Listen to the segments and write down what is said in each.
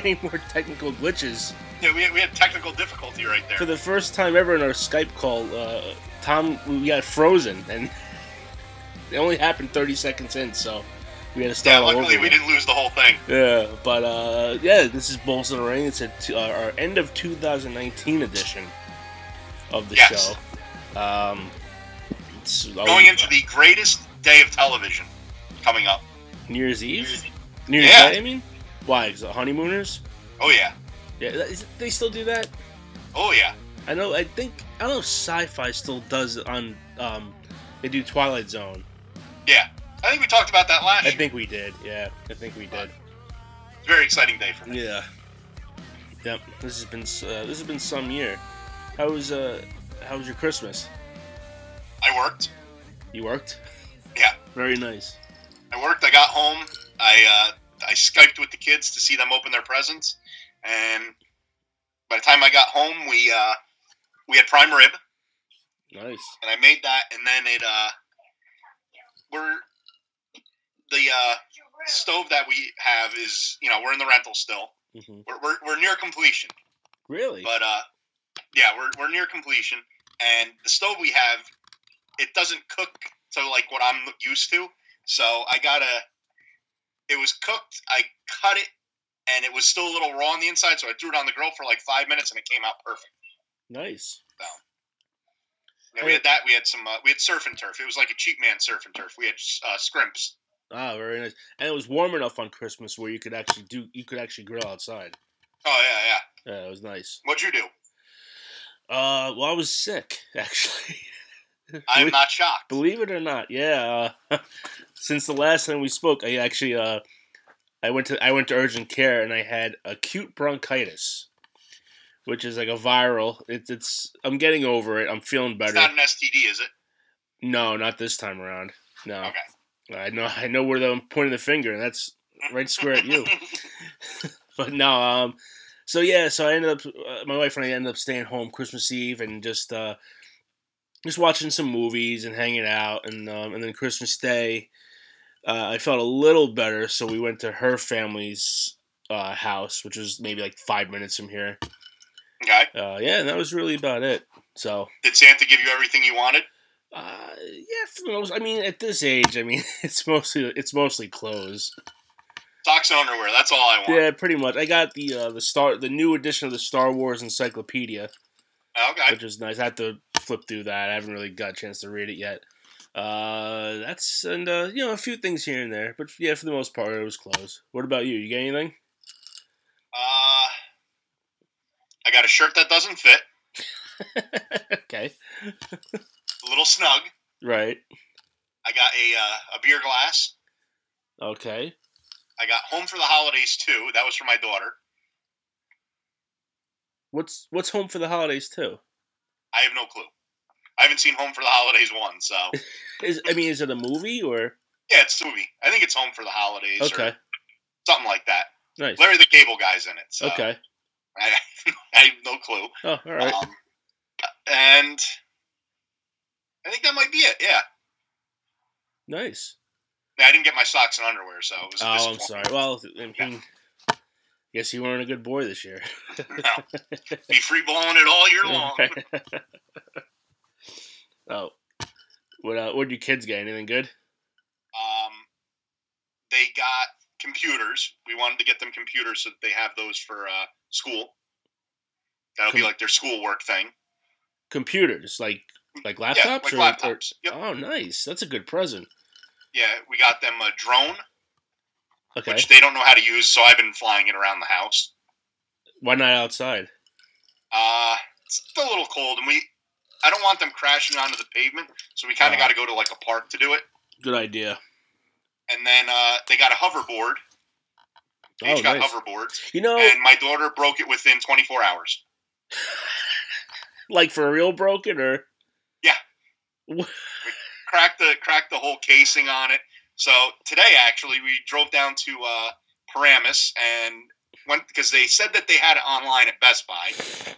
any more technical glitches. Yeah, we had, we had technical difficulty right there. For the first time ever in our Skype call, uh, Tom we got frozen, and it only happened 30 seconds in, so we had to yeah, start all over. luckily we didn't lose the whole thing. Yeah, but uh, yeah, this is Bulls in the Ring. It's a t- uh, our end of 2019 edition of the Yes. show. Um, Going into the greatest day of television coming up. New Year's Eve, New Year's Yeah. Day. I mean, why? Is it honeymooners? Oh yeah, Yeah, is, they still do that. oh yeah. I know. I think I don't know if Sci-Fi still does it on. Um, they do Twilight Zone. Yeah, I think we talked about that last I year. think we did. Yeah, I think we did. It's a very exciting day for me. Yeah. Yep. This has been uh, this has been some year. How was uh how was your Christmas? I worked. You worked? Yeah. Very nice. I worked. I got home. I uh, I skyped with the kids to see them open their presents, and by the time I got home, we uh, we had prime rib, Nice. and I made that, and then it uh, we're the uh, stove that we have is you know we're in the rental still. hmm We're, we're, we're near completion, Really? but uh, yeah, we're, we're near completion, and the stove we have it doesn't cook to like what I'm used to. So I gotta. It was cooked. I cut it, and it was still a little raw on the inside. So I threw it on the grill for like five minutes, and it came out perfect. nice. And we had that. We had some. Uh, we had surf and turf. It was like a cheap man surf and turf. We had uh, scrimps. Ah, very nice. And it was warm enough on Christmas where you could actually do you could actually grill outside. Oh yeah, yeah. Yeah, it was nice. What'd you do? Uh, well, I was sick actually. I'm Believe- not shocked. Believe it or not, yeah. Uh, since the last time we spoke, I actually uh, I went to I went to urgent care and I had acute bronchitis, which is like a viral. It's it's I'm getting over it. I'm feeling It's better. not an STD, is it? no, not this time around. No, Okay. I know I know where I'm pointing the finger, and that's right square at you. but no, um, so yeah, so I ended up, uh, my wife and I ended up staying home Christmas Eve and just, uh, just watching some movies and hanging out, and um, and then Christmas Day, uh, I felt a little better, so we went to her family's uh, house, which was maybe like five minutes from here. okay. Uh, yeah, and that was really about it. So Did Santa give you everything you wanted? uh, yeah, for the most, I mean, at this age, I mean, it's mostly it's mostly clothes. Socks and underwear. That's all I want. Yeah, pretty much. I got the uh, the star the new edition of the Star Wars Encyclopedia, Okay. which is nice. I have to flip through that. I haven't really got a chance to read it yet. Uh, that's and uh, you know a few things here and there, but yeah, for the most part, it was close. What about you? You get anything? Uh, I got a shirt that doesn't fit. okay, A little snug. right. I got a uh, a beer glass. Okay, I got home for the holidays too. That was for my daughter. What's what's home for the holidays too? I have no clue. I haven't seen Home for the Holidays one, so Is I mean, is it a movie or yeah, it's a movie. I think it's Home for the Holidays okay? or something like that. Nice. Larry the Cable Guy's in it. So Okay. I, I have no clue. Oh, all right. Um, and I think that might be it. Yeah. Nice. Yeah, I didn't get my socks and underwear, so it was. Oh, I'm sorry. Well, I mean, guess you weren't a good boy this year. No. Be free blowing it all year long. oh, what? Uh, what did your kids get? Anything good? Um, they got computers. We wanted to get them computers so that they have those for uh, school. That'll be like their schoolwork thing. Computers, like like laptops, Yeah, like or, laptops. or- Yep. oh, nice. That's a good present. Yeah, we got them a drone, Okay, which they don't know how to use, so I've been flying it around the house. why not outside? Uh, it's a little cold, and we. I don't want them crashing onto the pavement, so we kind of Uh. got to go to like a park to do it. Good idea. And then uh, they got a hoverboard. They Oh, each got nice. hoverboards, You know, and my daughter broke it within 24 hours. like for real, broken or Yeah. Cracked the cracked the whole casing on it. So today, actually, we drove down to uh, Paramus and went because they said that they had it online at Best Buy.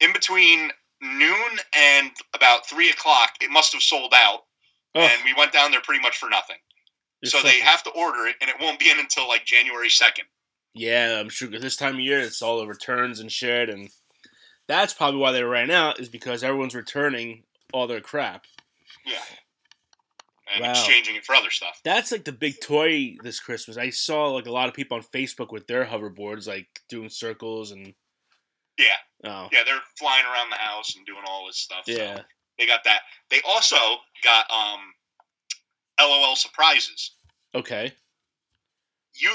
In between noon and about three o'clock, it must have sold out, Oh, and we went down there pretty much for nothing. It's so they have to order it, and it won't be in until like January second. Yeah, I'm sure 'cause this time of year it's all the returns and shit, and that's probably why they ran out is because everyone's returning all their crap. Yeah, and Wow. exchanging it for other stuff. That's like the big toy this Christmas. I saw like a lot of people on Facebook with their hoverboards, like doing circles and Yeah, oh yeah, they're flying around the house and doing all this stuff. so yeah, they got that. They also got um, LOL surprises. okay, You,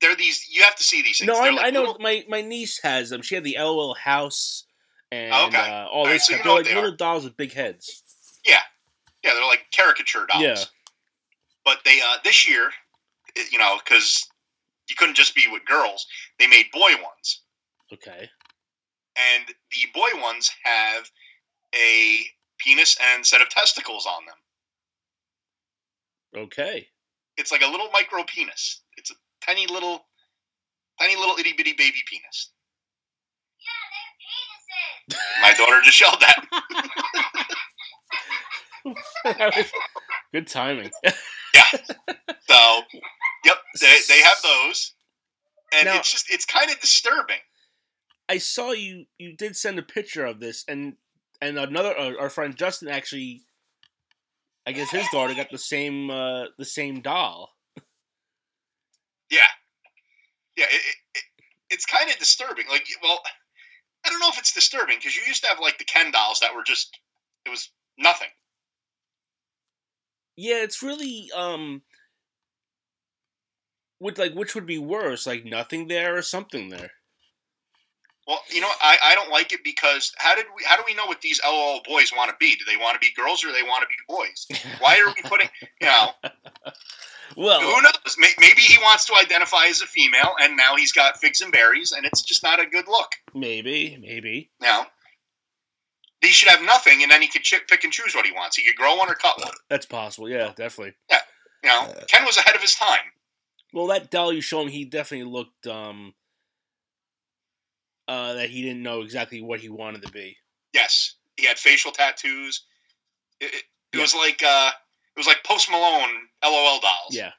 they're these. You have to see these things. no, I, like I know little- my my niece has them. She had the LOL house and Okay. uh, all Alright, this so you stuff. know They're like they little are. dolls with big heads. Yeah, yeah, they're like caricature dolls. Yeah. But they uh, this year, you know, because you couldn't just be with girls, they made boy ones. Okay, and the boy ones have a penis and set of testicles on them. okay, It's like a little micro penis. It's a tiny little, tiny little itty bitty baby penis. Yeah, they have penises. My daughter just yelled that. That was- good timing. Yeah. So, yep, they, they have those, and Now- it's just it's kind of disturbing. I saw you. You did send a picture of this, and and another uh, our friend Justin actually, I guess his daughter got the same uh, the same doll. Yeah, yeah, it, it, it, it's kind of disturbing. Like, well, I don't know if it's disturbing because you used to have like the Ken dolls that were just it was nothing. Yeah, it's really um. Which like which would be worse, like nothing there or something there? Well, you know, I, I don't like it because how did we how do we know what these LOL boys want to be? Do they want to be girls or do they want to be boys? Why are we putting you know? Well, Who knows? Maybe he wants to identify as a female, and now he's got figs and berries, and it's just not a good look. maybe, maybe. Now, he should have nothing, and then he could ch- pick and choose what he wants. He could grow one or cut one. That's possible. Yeah, definitely. Yeah, You know, Ken was ahead of his time. Well, that doll you showed him, he definitely looked um. Uh, that he didn't know exactly what he wanted to be. Yes, he had facial tattoos. It, it, it Yeah. was like uh, it was like Post Malone LOL dolls. Yeah.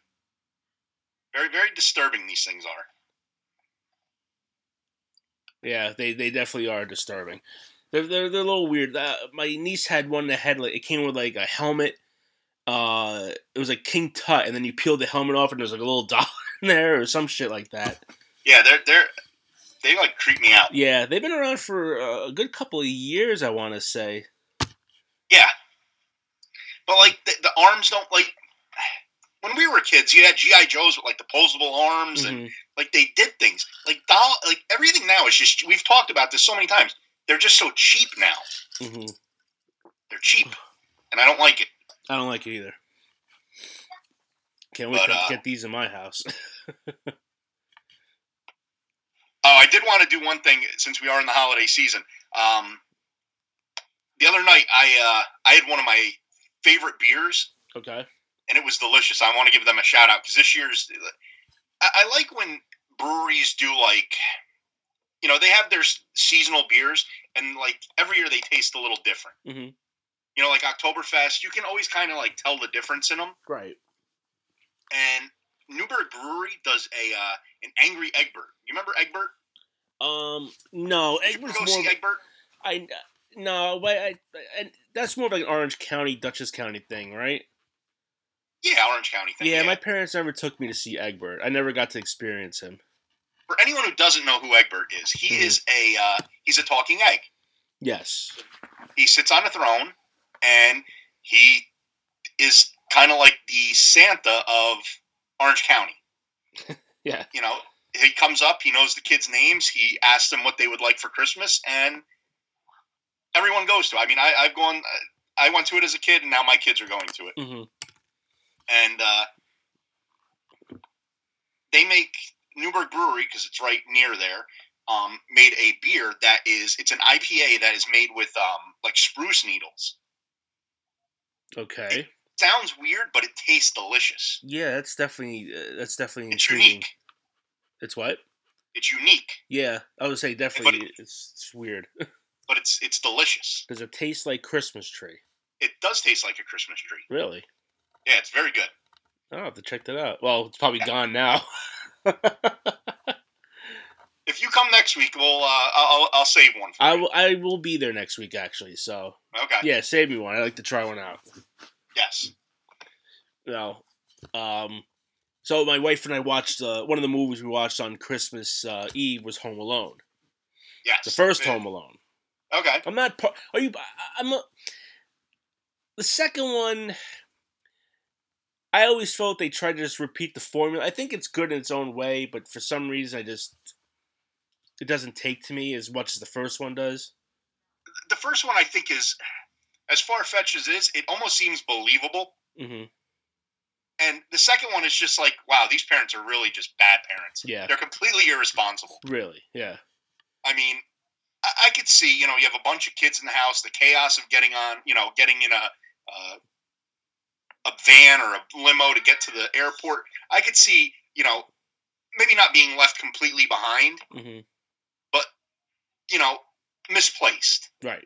very very disturbing. These things are. Yeah, they, they definitely are disturbing. They're, they're, they're a little weird. Uh, my niece had one that had like it came with like a helmet. Uh, it was like King Tut, and then you peeled the helmet off, and there's like a little doll in there or some shit like that. Yeah, they're they're they like creep me out. Yeah, they've been around for a good couple of years. I want to say. Yeah, but like the, the arms don't like. When we were kids, you had GI Joes with like the posable arms, and Mhm. like they did things. Like doll, like everything now is just. We've talked about this so many times. They're just so cheap now. Mhm. They're cheap, and I don't like it. I don't like it either. Can't wait But, to uh, get these in my house. Oh, I did want to do one thing since we are in the holiday season. Um, the other night, I uh, I had one of my favorite beers, okay. and it was delicious. I want to give them a shout out because this year's. I, I like when breweries do like, you know, they have their seasonal beers, and like every year they taste a little different. hmm You know, like Oktoberfest, you can always kind of like tell the difference in them. Right. And Newburgh Brewery does a uh, an Angry Egbert. You remember Egbert? Um. No, Did you go more. see Egbert? I no, but I, and that's more of like an Orange County, Dutchess County thing, right? Yeah, Orange County thing. Yeah, my parents never took me to see Egbert. I never got to experience him. For anyone who doesn't know who Egbert is, he Mhm. is a uh, he's a talking egg. Yes. He sits on a throne, and he is kind of like the Santa of Orange County. Yeah. You know, he comes up, he knows the kids' names, he asks them what they would like for Christmas, and everyone goes to. it. I mean, I, I've gone, I went to it as a kid, and now my kids are going to it. hmm and uh, they make Newburgh Brewery because it's right near there. Um, made a beer that is it's an IPA that is made with um, like spruce needles. Okay. Sounds weird, but it tastes delicious. Yeah, that's definitely uh, that's definitely It's intriguing. unique. It's what? It's unique, Yeah, I would say definitely. It's, it's weird. but it's it's delicious. Does it taste like Christmas tree? It does taste like a Christmas tree. Really? Yeah, it's very good. I'll have to check that out. Well, it's probably Yeah. gone now. If you come next week, we'll uh, I'll I'll save one for I you. will. I will be there next week, actually. So Okay. yeah, save me one. I like to try one out. Yes. No. Um. So my wife and I watched uh, one of the movies we watched on Christmas uh, Eve was Home Alone, Yes. the first. Home Alone. Okay. I'm not. Par- are you? I'm. A, the second one. I always felt they tried to just repeat the formula. I think it's good in its own way, but for some reason, I just it doesn't take to me as much as the first one does. The first one I think is as far fetched as it is. It almost seems believable. hmm And the second one is just like, wow, these parents are really just bad parents. Yeah, They're completely irresponsible. really. Yeah, I mean, I, I could see, you know, you have a bunch of kids in the house, the chaos of getting on, you know, getting in a uh, a van or a limo to get to the airport. I could see, you know, maybe not being left completely behind, hmm but you know, misplaced, right.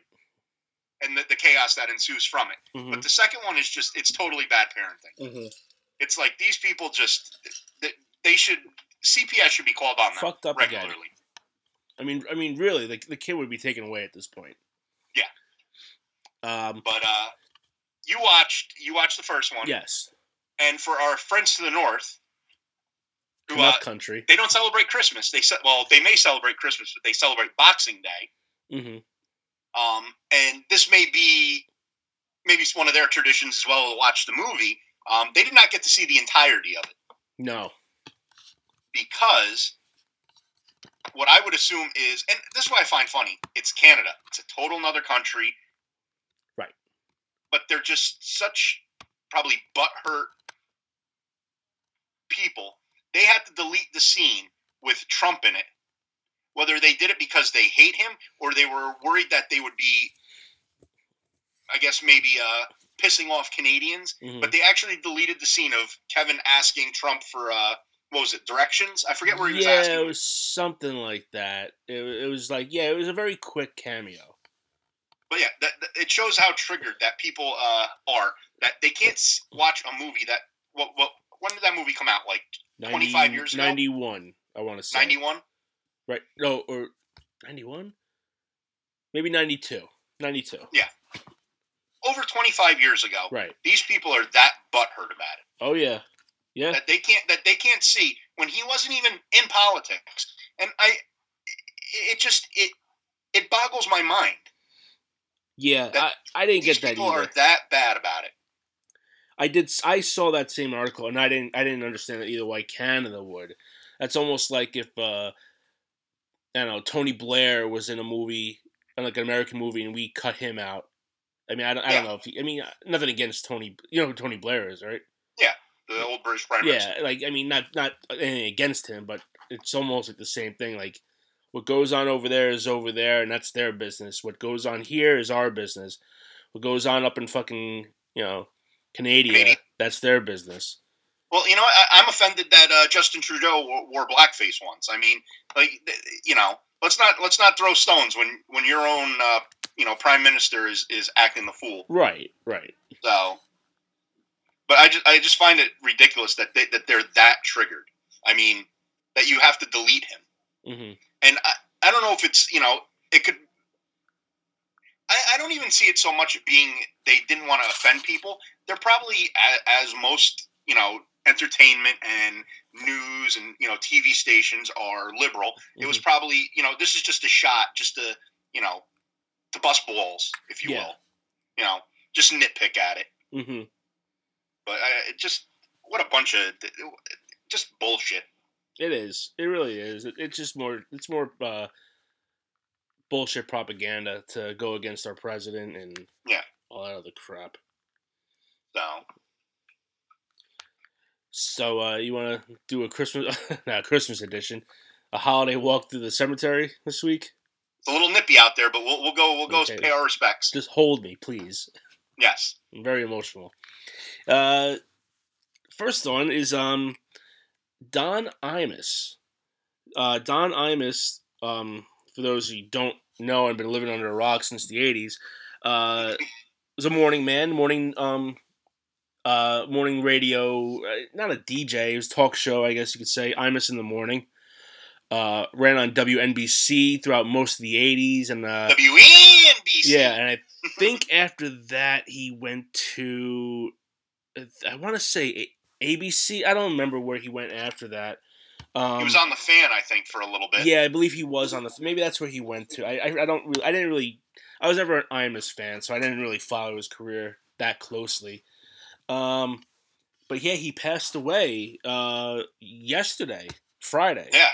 and the, the chaos that ensues from it. hmm But the second one is just, it's totally bad parenting. hmm It's like these people just, they, they should, CPS should be called on them Fucked up again. regularly. I mean, I mean, really, the the kid would be taken away at this point. Yeah. Um. But uh, you watched, you watched the first one. Yes. and for our friends to the north, who uh, country. they don't celebrate Christmas. They ce- well, they may celebrate Christmas, but they celebrate Boxing Day. hmm Um, and this may be maybe it's one of their traditions as well to watch the movie. Um, they did not get to see the entirety of it No. because what I would assume is, and this is what I find funny. It's Canada. It's a total another country. But they're just such probably butthurt people. They had to delete the scene with Trump in it. Whether they did it because they hate him or they were worried that they would be, I guess maybe uh, pissing off Canadians. Mhm. But they actually deleted the scene of Kevin asking Trump for uh, what was it directions? I forget where he was yeah, asking. it was something like that. It, it was like, yeah, it was a very quick cameo. But yeah, that, that- it shows how triggered that people uh, are. That they can't watch a movie that what what when did that movie come out? Like 25 years ago? 91, I want to say. ninety one. Right. No, or 91? Maybe 92. 92. Yeah. Over twenty five years ago, Right. these people are that butthurt about it Oh, yeah. Yeah. that they can't that they can't see when he wasn't even in politics. And I, it just it it boggles my mind. Yeah. that- I, I didn't get that people either. are that bad about it. I did. I saw that same article, and I didn't. I didn't understand that either why Canada would. That's almost like if uh, I don't know Tony Blair was in a movie, uh, like an American movie, and we cut him out. I mean, I don't, I don't Yeah. know if he, I mean nothing against Tony. You know who Tony Blair is, right? Yeah, the old British prime. Yeah, like I mean, not not anything against him, but it's almost like the same thing. Like what goes on over there is over there, and that's their business. What goes on here is our business. What goes on up in fucking you know Canada, Canada. that's their business. Well, you know, I, I'm offended that uh, Justin Trudeau wore, wore blackface once. I mean, like, you know, let's not let's not throw stones when when your own uh, you know prime minister is is acting the fool. Right, right. So, but I just I just find it ridiculous that they, that they're that triggered. I mean, that you have to delete him, hmm and I I don't know if it's you know it could. I, I don't even see it so much being they didn't want to offend people. They're probably as, as most you know entertainment and news and you know TV stations are liberal. It was probably you know this is just a shot, just to you know to bust balls, if you Yeah. will. You know, just nitpick at it. hmm But I, it just what a bunch of just bullshit. It is. It really is. It, it's just more. It's more uh, bullshit propaganda to go against our president and Yeah. all that other crap. So So uh, you want to do a Christmas, not Christmas edition, a holiday walk through the cemetery this week? it's a little nippy out there, but we'll, we'll go we'll go Okay. pay our respects. Just hold me, please. Yes. I'm very emotional. Uh, first one is um, Don Imus. Uh, Don Imus, um, for those who don't know and been living under a rock since the '80s, uh, was a morning man, morning um, uh, morning radio, uh, not a DJ, it was talk show, I guess you could say, Imus in the morning. Uh, ran on WNBC throughout most of the 80s. and uh, WNBC. Yeah, and I think after that he went to, I want to say ABC. I don't remember where he went after that. Um, he was on the fan, I think, for a little bit. Yeah, I believe he was on the. Maybe that's where he went to. I I, I don't. Really, I didn't really. I was never an Imus fan, so I didn't really follow his career that closely. Um, but yeah, he passed away uh, yesterday, Friday. Yeah.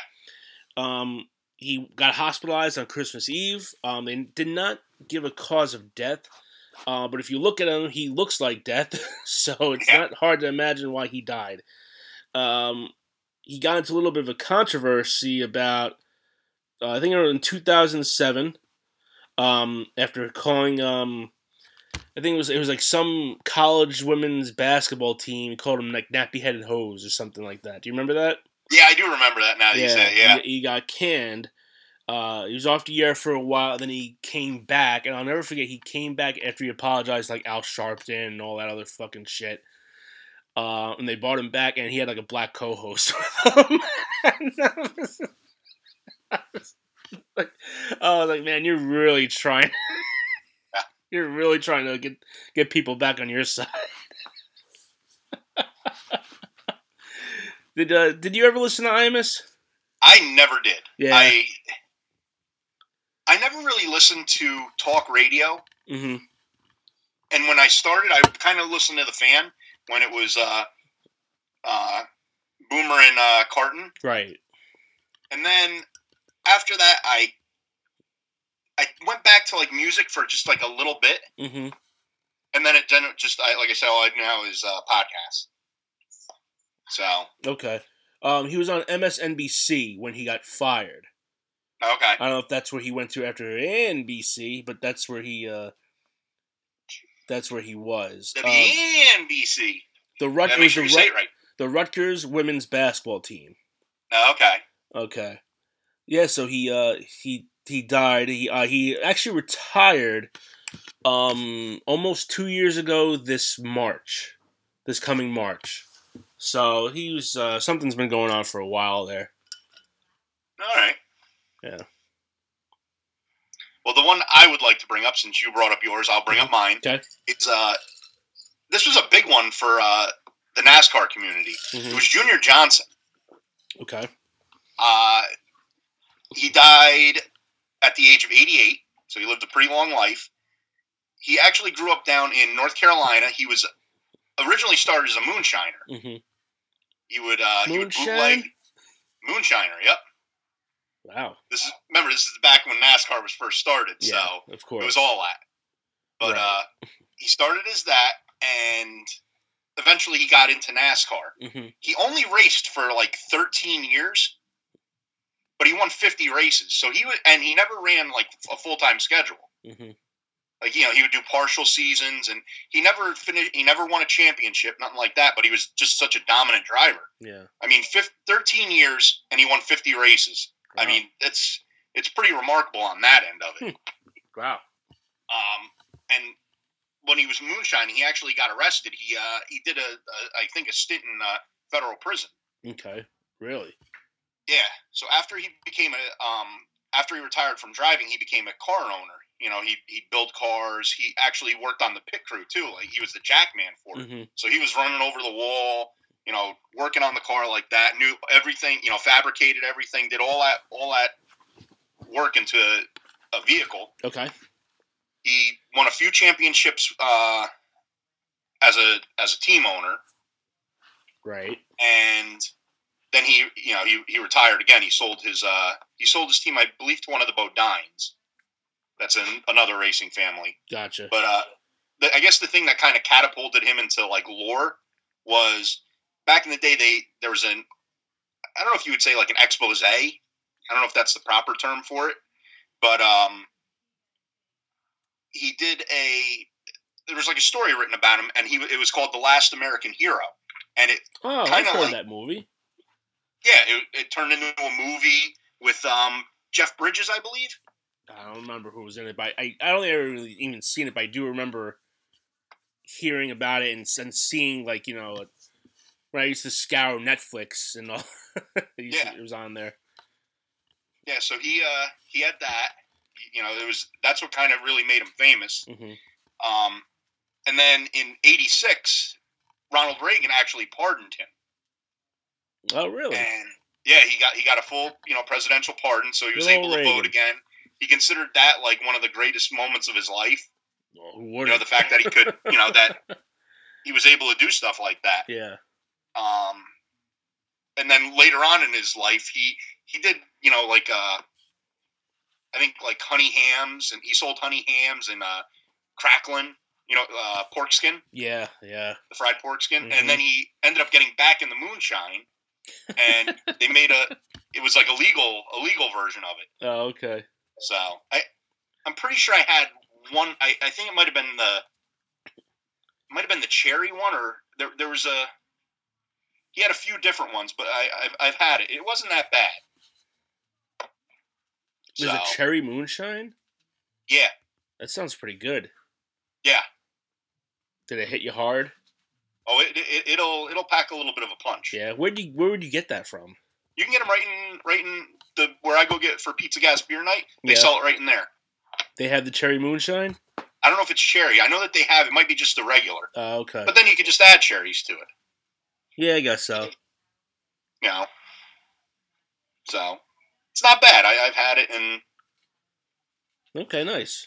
Um, he got hospitalized on Christmas Eve. Um, they did not give a cause of death. Uh, but if you look at him, he looks like death, so it's Yeah. not hard to imagine why he died. Um, he got into a little bit of a controversy about, uh, I think it was in 2007, um, after calling, um, I think it was it was like some college women's basketball team he called him like nappy headed hose or something like that. Do you remember that? Yeah, I do remember that now that you say it. Yeah. He got canned. Uh, he was off the air for a while, then he came back, and I'll never forget. He came back after he apologized, like Al Sharpton and all that other fucking shit. Uh, and they brought him back, and he had like a black co-host with him. I was- I was like, I was like, man, you're really trying. You're really trying to get get people back on your side. did uh, Did you ever listen to Imus? I never did. Yeah. I I never really listened to talk radio, Mm-hmm. and when I started, I kind of listened to the fan when it was uh, uh, Boomer and uh, Carton, Right. and then after that, I I went back to like music for just like a little bit, Mm-hmm. and then it then it just I, like I said, all I do now is uh, podcasts. So Okay. Um, he was on MSNBC when he got fired. Okay, I don't know if that's where he went to after NBC, but that's where he uh, that's where he was. Um, WNBC. the Rutgers, the, sure Rut- it right. the Rutgers women's basketball team. Oh, okay. Okay. Yeah, so he uh he he died. He uh he actually retired um almost 2 years ago this March. This coming March. So he was uh something's been going on for a while there. All right. Yeah. Well, the one I would like to bring up, since you brought up yours, I'll bring up mine. Okay. It's uh, this was a big one for uh, the NASCAR community. It Mhm. was Junior Johnson. Okay. Uh, he died at the age of 88, so he lived a pretty long life. He actually grew up down in North Carolina. He was originally started as a moonshiner. Mhm. He would uh, he would Moonshine? bootleg moonshiner. Yep. Wow. This is remember this is back when NASCAR was first started. Yeah, So of course. It was all that. But Right. uh, he started as that, and eventually he got into NASCAR. hmm He only raced for like 13 years, but he won 50 races. So he and he never ran like a full time schedule. hmm Like you know, he would do partial seasons, and he never finished. He never won a championship, nothing like that. But he was just such a dominant driver. Yeah. I mean, fif 13 years, and he won 50 races. I mean, it's it's pretty remarkable on that end of it. Wow. Um, and when he was moonshining, he actually got arrested. He uh, he did a, a I think a stint in uh, federal prison. Okay. Really? Yeah. So after he became a um after he retired from driving, he became a car owner. You know, he he built cars. He actually worked on the pit crew too. Like he was the jack man for it. hmm So he was running over the wall. You know, working on the car like that. Knew everything. You know, fabricated everything. Did all that all that work into a vehicle. Okay. He won a few championships uh, as a as a team owner, Right. and then he you know he, he retired again. He sold his uh, he sold his team, I believe, to one of the Bodines. That's an, another racing family. Gotcha. But uh, the, I guess the thing that kind of catapulted him into like lore was back in the day. They there was an I don't know if you would say like an expose. I don't know if that's the proper term for it, but um, he did a there was like a story written about him, and he it was called the Last American Hero, and it Oh, kinda heard like- that movie. yeah it, it turned into a movie with um Jeff Bridges, I believe. I don't remember who was in it, but I, I don't think I ever really even seen it, but I do remember hearing about it and, and seeing like you know when I used to scour Netflix and all, to- Yeah. it was on there. Yeah, so he uh, he had that. You know, it was that's what kind of really made him famous. hmm Um, and then in '86, Ronald Reagan actually pardoned him, Oh, really? and yeah, he got he got a full you know presidential pardon, so he was Good able old to vote again. He considered that like one of the greatest moments of his life. Well, You know, the fact that he could, you know, that he was able to do stuff like that. yeah. Um, and then later on in his life, he he did you know like uh, I think like honey hams, and he sold honey hams and uh, cracklin, you know, uh, pork skin, Yeah. Yeah. the fried pork skin, Mhm. and then he ended up getting back in the moonshine, and they made a it was like a legal a legal version of it. Oh, okay. So I I'm pretty sure I had one. I, I think it might have been the might have been the cherry one, or there there was a he had a few different ones, but I I've, I've had it. It wasn't that bad. Was So, it cherry moonshine? yeah, That sounds pretty good. yeah. Did it hit you hard? Oh, it, it it'll it'll pack a little bit of a punch. Yeah. Where you Where would you get that from? You can get them right in right in the where I go get for Pizza Gas Beer Night. They Yeah. sell it right in there. They have the cherry moonshine. I don't know if it's cherry. I know that they have. It might be just the regular, Oh, okay. but then you could just add cherries to it. Yeah, I guess so. You know. So it's not bad. I, I've had it, and Okay, nice.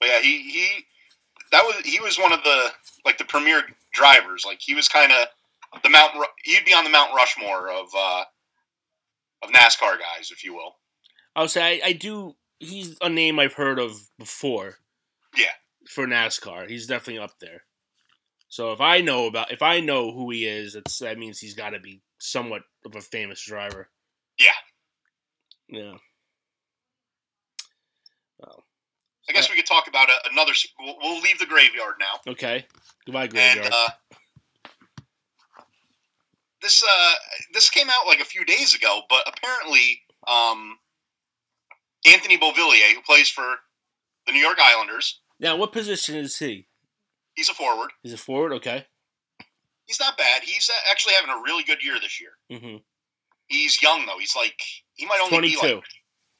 but yeah, he he that was he was one of the like the premier drivers. Like he was kind of the Mount. He'd be on the Mount Rushmore of uh, of NASCAR guys, if you will. I'll say I, I do. He's a name I've heard of before. Yeah. For NASCAR, he's definitely up there. So if I know about, if I know who he is, it's that means he's got to be somewhat of a famous driver. Yeah. Yeah. Well, I guess we could talk about a, another. We'll, we'll leave the graveyard now. Okay. Goodbye, And graveyard. uh, this uh, this came out like a few days ago, but apparently um, Anthony Beauvillier, who plays for the New York Islanders, now, what position is he? He's a forward. He's a forward? Okay. He's not bad. He's uh, actually having a really good year this year. Mm-hmm. He's young though. He's like he might only be Twenty-two. like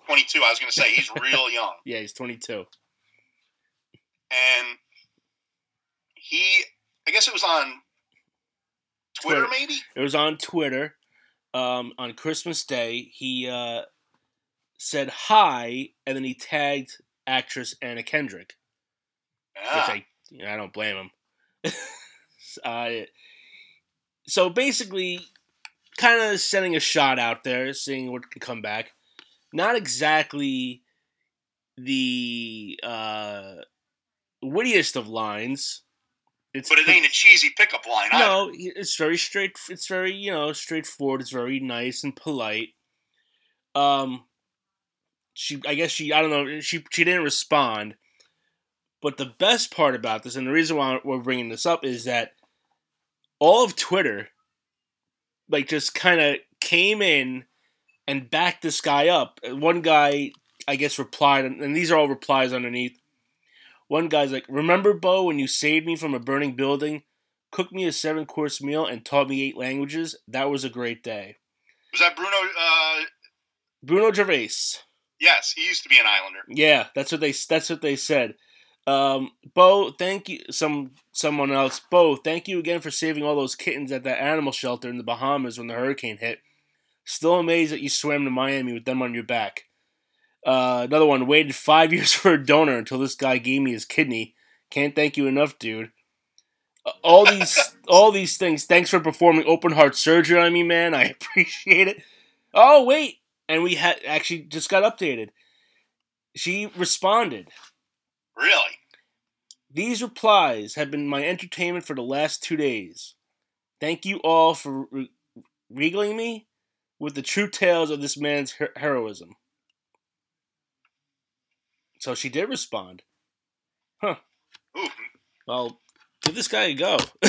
22. I was going to say he's real young, Yeah, he's twenty-two. and he I guess it was on Twitter, Twitter. maybe. It was on Twitter. Um, on Christmas Day, he uh, said hi, and then he tagged actress Anna Kendrick. Yeah. which I I don't blame him. uh, so basically, kind of sending a shot out there, seeing what can come back. Not exactly the uh, wittiest of lines. It's but it ain't a cheesy pickup line. either. no, it's very straight. It's very you know straightforward. It's very nice and polite. Um, she, I guess she, I don't know, she she didn't respond. But the best part about this, and the reason why we're bringing this up, is that all of Twitter, like, just kind of came in and backed this guy up. One guy, I guess, replied, and these are all replies underneath. One guy's like, "Remember, Bo, when you saved me from a burning building, cooked me a seven course meal, and taught me eight languages? That was a great day." Was that Bruno? Uh, Bruno Gervais. yes, he used to be an Islander. Yeah, that's what they that's what they said. Um, Bo, thank you. Some someone else. Bo, thank you again for saving all those kittens at that animal shelter in the Bahamas when the hurricane hit. Still amazed that you swam to Miami with them on your back. Uh, another one waited five years for a donor until this guy gave me his kidney. Can't thank you enough, dude. Uh, All these, all these things. Thanks for performing open heart surgery on me, man. I appreciate it. Oh wait, and we had actually just got updated. She responded. Really? These replies have been my entertainment for the last two days. Thank you all for re- regaling me with the true tales of this man's her- heroism. So she did respond. Huh. Ooh, Well, give this guy a go.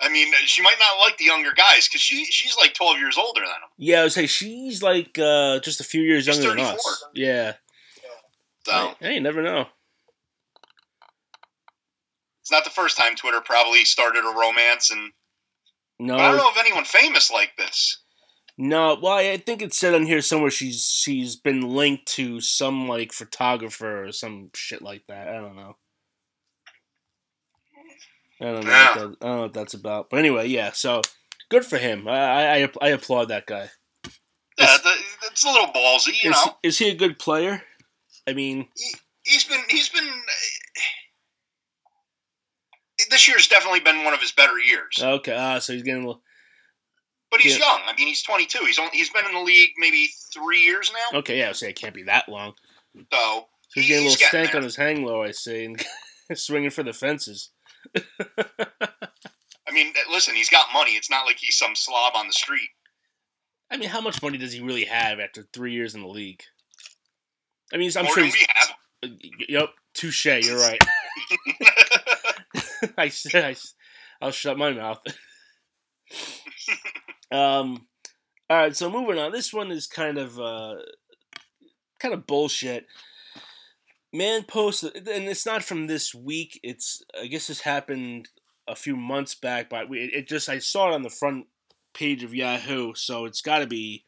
I mean, she might not like the younger guys because she she's like twelve years older than him. yeah, I would say she's like uh, just a few years She's younger than us. Yeah. So Hey, you never know. It's not the first time Twitter probably started a romance, and No, I don't know of anyone famous like this. no. Well, I think it said on here somewhere she's she's been linked to some like photographer or some shit like that. I don't know. I don't know. Yeah. That, I don't know what that's about. But anyway, yeah. So good for him. I I, I applaud that guy. Yeah, the, it's a little ballsy, you is, know. is he a good player? I mean, He's been he's been. This year's definitely been one of his better years, okay. Ah, so he's getting a little. but he's yeah. young. I mean, he's 22. He's only, he's been in the league maybe three years now. Okay, yeah. I say it can't be that long. So So he's getting a little stank there. on his hang low, I see, and swinging for the fences. I mean, listen, he's got money. It's not like he's some slob on the street. I mean, how much money does he really have after three years in the league? I mean, I'm More sure have. Yep, touche. You're right. I said I, I'll shut my mouth. um, all right. So moving on. This one is kind of uh, kind of bullshit. Man posted, and it's not from this week. It's I guess this happened a few months back, but it just I saw it on the front page of Yahoo, so it's got to be.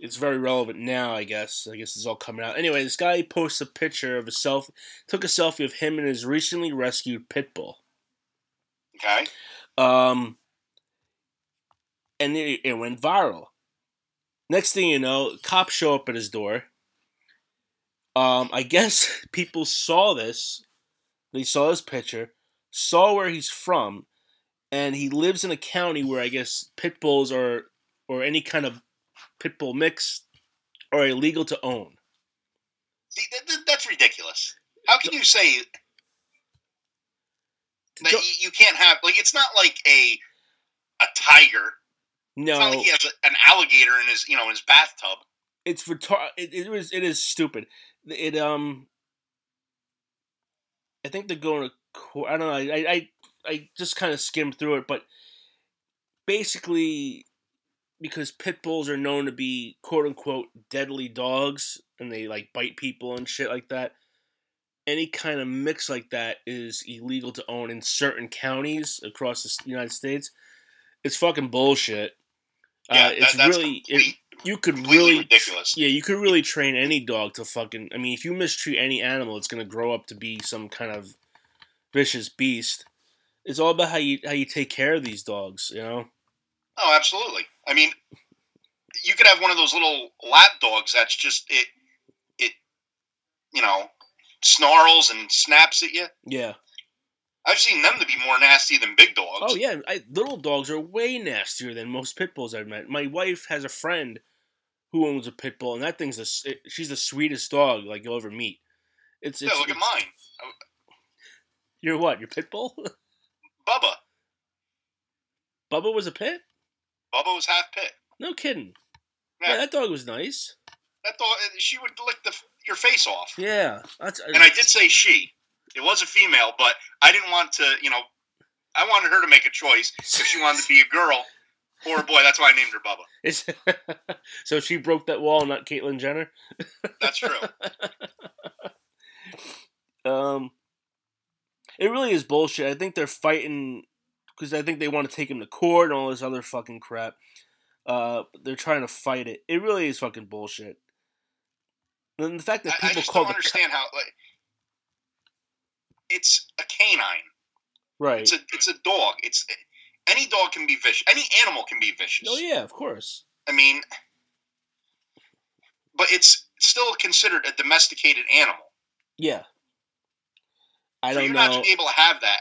It's very relevant now, I guess. I guess it's all coming out. Anyway, this guy posts a picture of a self, took a selfie of him and his recently rescued pit bull. Okay. Um, and it, it went viral. Next thing you know, cops show up at his door. Um, I guess people saw this. They saw this picture, saw where he's from, and he lives in a county where I guess pit bulls or or any kind of pit bull mix are illegal to own. See, that, that- that's ridiculous. How can you say that you, you can't have like it's not like a a tiger. No, it's not like he has a, an alligator in his you know in his bathtub. it's retar- it, it was it is stupid. It um I think they're going to court. I don't know. I I I just kind of skimmed through it, but basically because pit bulls are known to be quote unquote deadly dogs and they like bite people and shit like that. Any kind of mix like that is illegal to own in certain counties across the United States. It's fucking bullshit. Yeah, uh, it's that, that's really it, you could really ridiculous. yeah, you could really train any dog to fucking. I mean, if you mistreat any animal, it's gonna grow up to be some kind of vicious beast. It's all about how you how you take care of these dogs. You know. Oh, absolutely. I mean, you could have one of those little lap dogs that's just it it you know snarls and snaps at you. Yeah. I've seen them to be more nasty than big dogs. Oh yeah. I, little dogs are way nastier than most pit bulls I've met. My wife has a friend who owns a pit bull, and that thing's a it, she's the sweetest dog like you'll ever meet. It's, Yeah, it's look at mine, You're what? Your pit bull? Bubba. Bubba was a pit? Bubba was half pit. No kidding. Yeah. Yeah, that dog was nice. That dog, she would lick the your face off. Yeah, that's And I did say she. It was a female, but I didn't want to, you know, I wanted her to make a choice if she wanted to be a girl or a boy. That's why I named her Bubba. So she broke that wall, not Caitlyn Jenner. That's true. Um, it really is bullshit. I think they're fighting because I think they want to take him to court and all this other fucking crap. Uh, they're trying to fight it. It really is fucking bullshit. And the fact that people I, I call don't the co- understand how like it's a canine. right. It's a it's a dog. It's any dog can be vicious. Any animal can be vicious. oh yeah, of course. I mean, but it's still considered a domesticated animal. Yeah. I don't know. not able to have that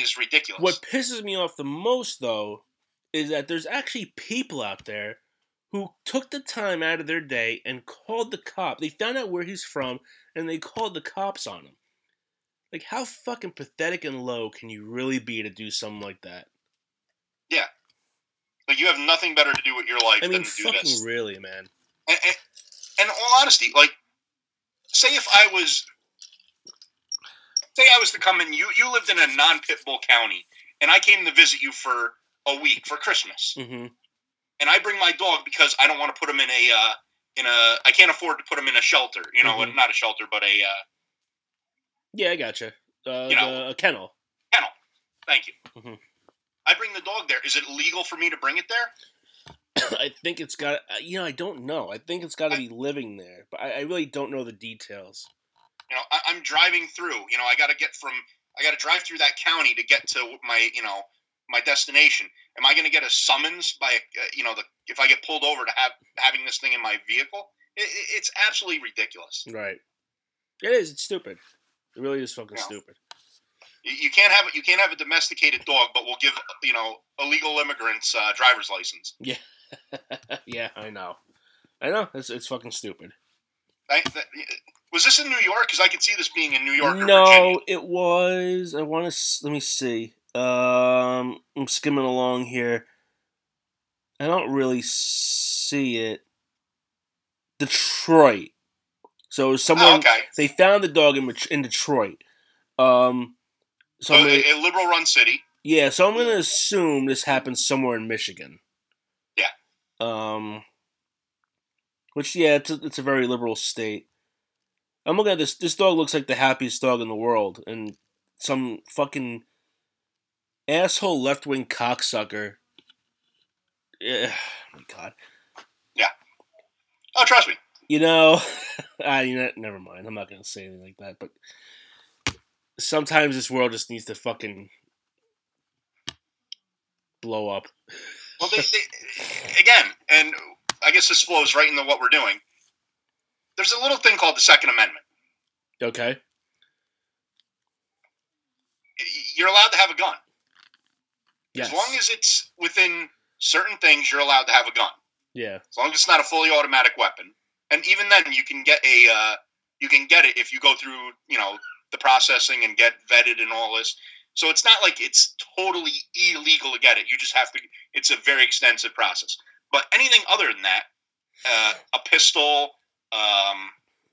is ridiculous. What pisses me off the most, though, is that there's actually people out there who took the time out of their day and called the cop. They found out where he's from and they called the cops on him. Like, how fucking pathetic and low can you really be to do something like that? Yeah. Like you have nothing better to do with your life I mean, than to do fucking this. really, man. And, and, and in all honesty, like, say if I was, say I was to come in, you you lived in a non-pit bull county, and I came to visit you for a week for Christmas, hmm and I bring my dog because I don't want to put him in a uh, in a I can't afford to put him in a shelter, you know, Mhm. not a shelter, but a uh, Yeah, I gotcha. Uh, You know. the, a kennel. kennel. Thank you. Mhm. I bring the dog there. Is it legal for me to bring it there? I think it's got. uh, You know, I don't know. I think it's got to be living there, but I, I really don't know the details. You know, I, I'm driving through. You know, I got to get from. I got to drive through that county to get to my. You know, my destination. Am I going to get a summons by? Uh, you know, the if I get pulled over to have having this thing in my vehicle? It, it, it's absolutely ridiculous. Right. It is. It's stupid. It really is fucking stupid. You, you can't have you can't have a domesticated dog, but we'll give you know illegal immigrants uh, driver's license. yeah, yeah, I know. I know. It's it's fucking stupid. That, that, was this in New York? Because I could see this being in New York or Virginia. No, it was. I want to. Let me see. Um, I'm skimming along here. I don't really see it. Detroit. So someone Oh, okay. they found the dog in in Detroit. Um, so So gonna, a, a liberal-run city. yeah, so I'm gonna assume this happened somewhere in Michigan. Yeah. Um, which yeah, it's a, it's a very liberal state. I'm looking at this. This dog looks like the happiest dog in the world, and some fucking asshole left wing cocksucker. Yeah, oh my God. Yeah. Oh, trust me. You know, I ah, you know, never mind. I'm not gonna say anything like that. But sometimes this world just needs to fucking blow up. Well, they, they, again, and I guess this flows right into what we're doing. There's a little thing called the Second Amendment. Okay. You're allowed to have a gun Yes. as long as it's within certain things. You're allowed to have a gun yeah. as long as it's not a fully automatic weapon. And even then, you can get a uh, you can get it if you go through you know the processing and get vetted and all this. So it's not like it's totally illegal to get it. You just have to. It's a very extensive process. But anything other than that, uh, a pistol, um,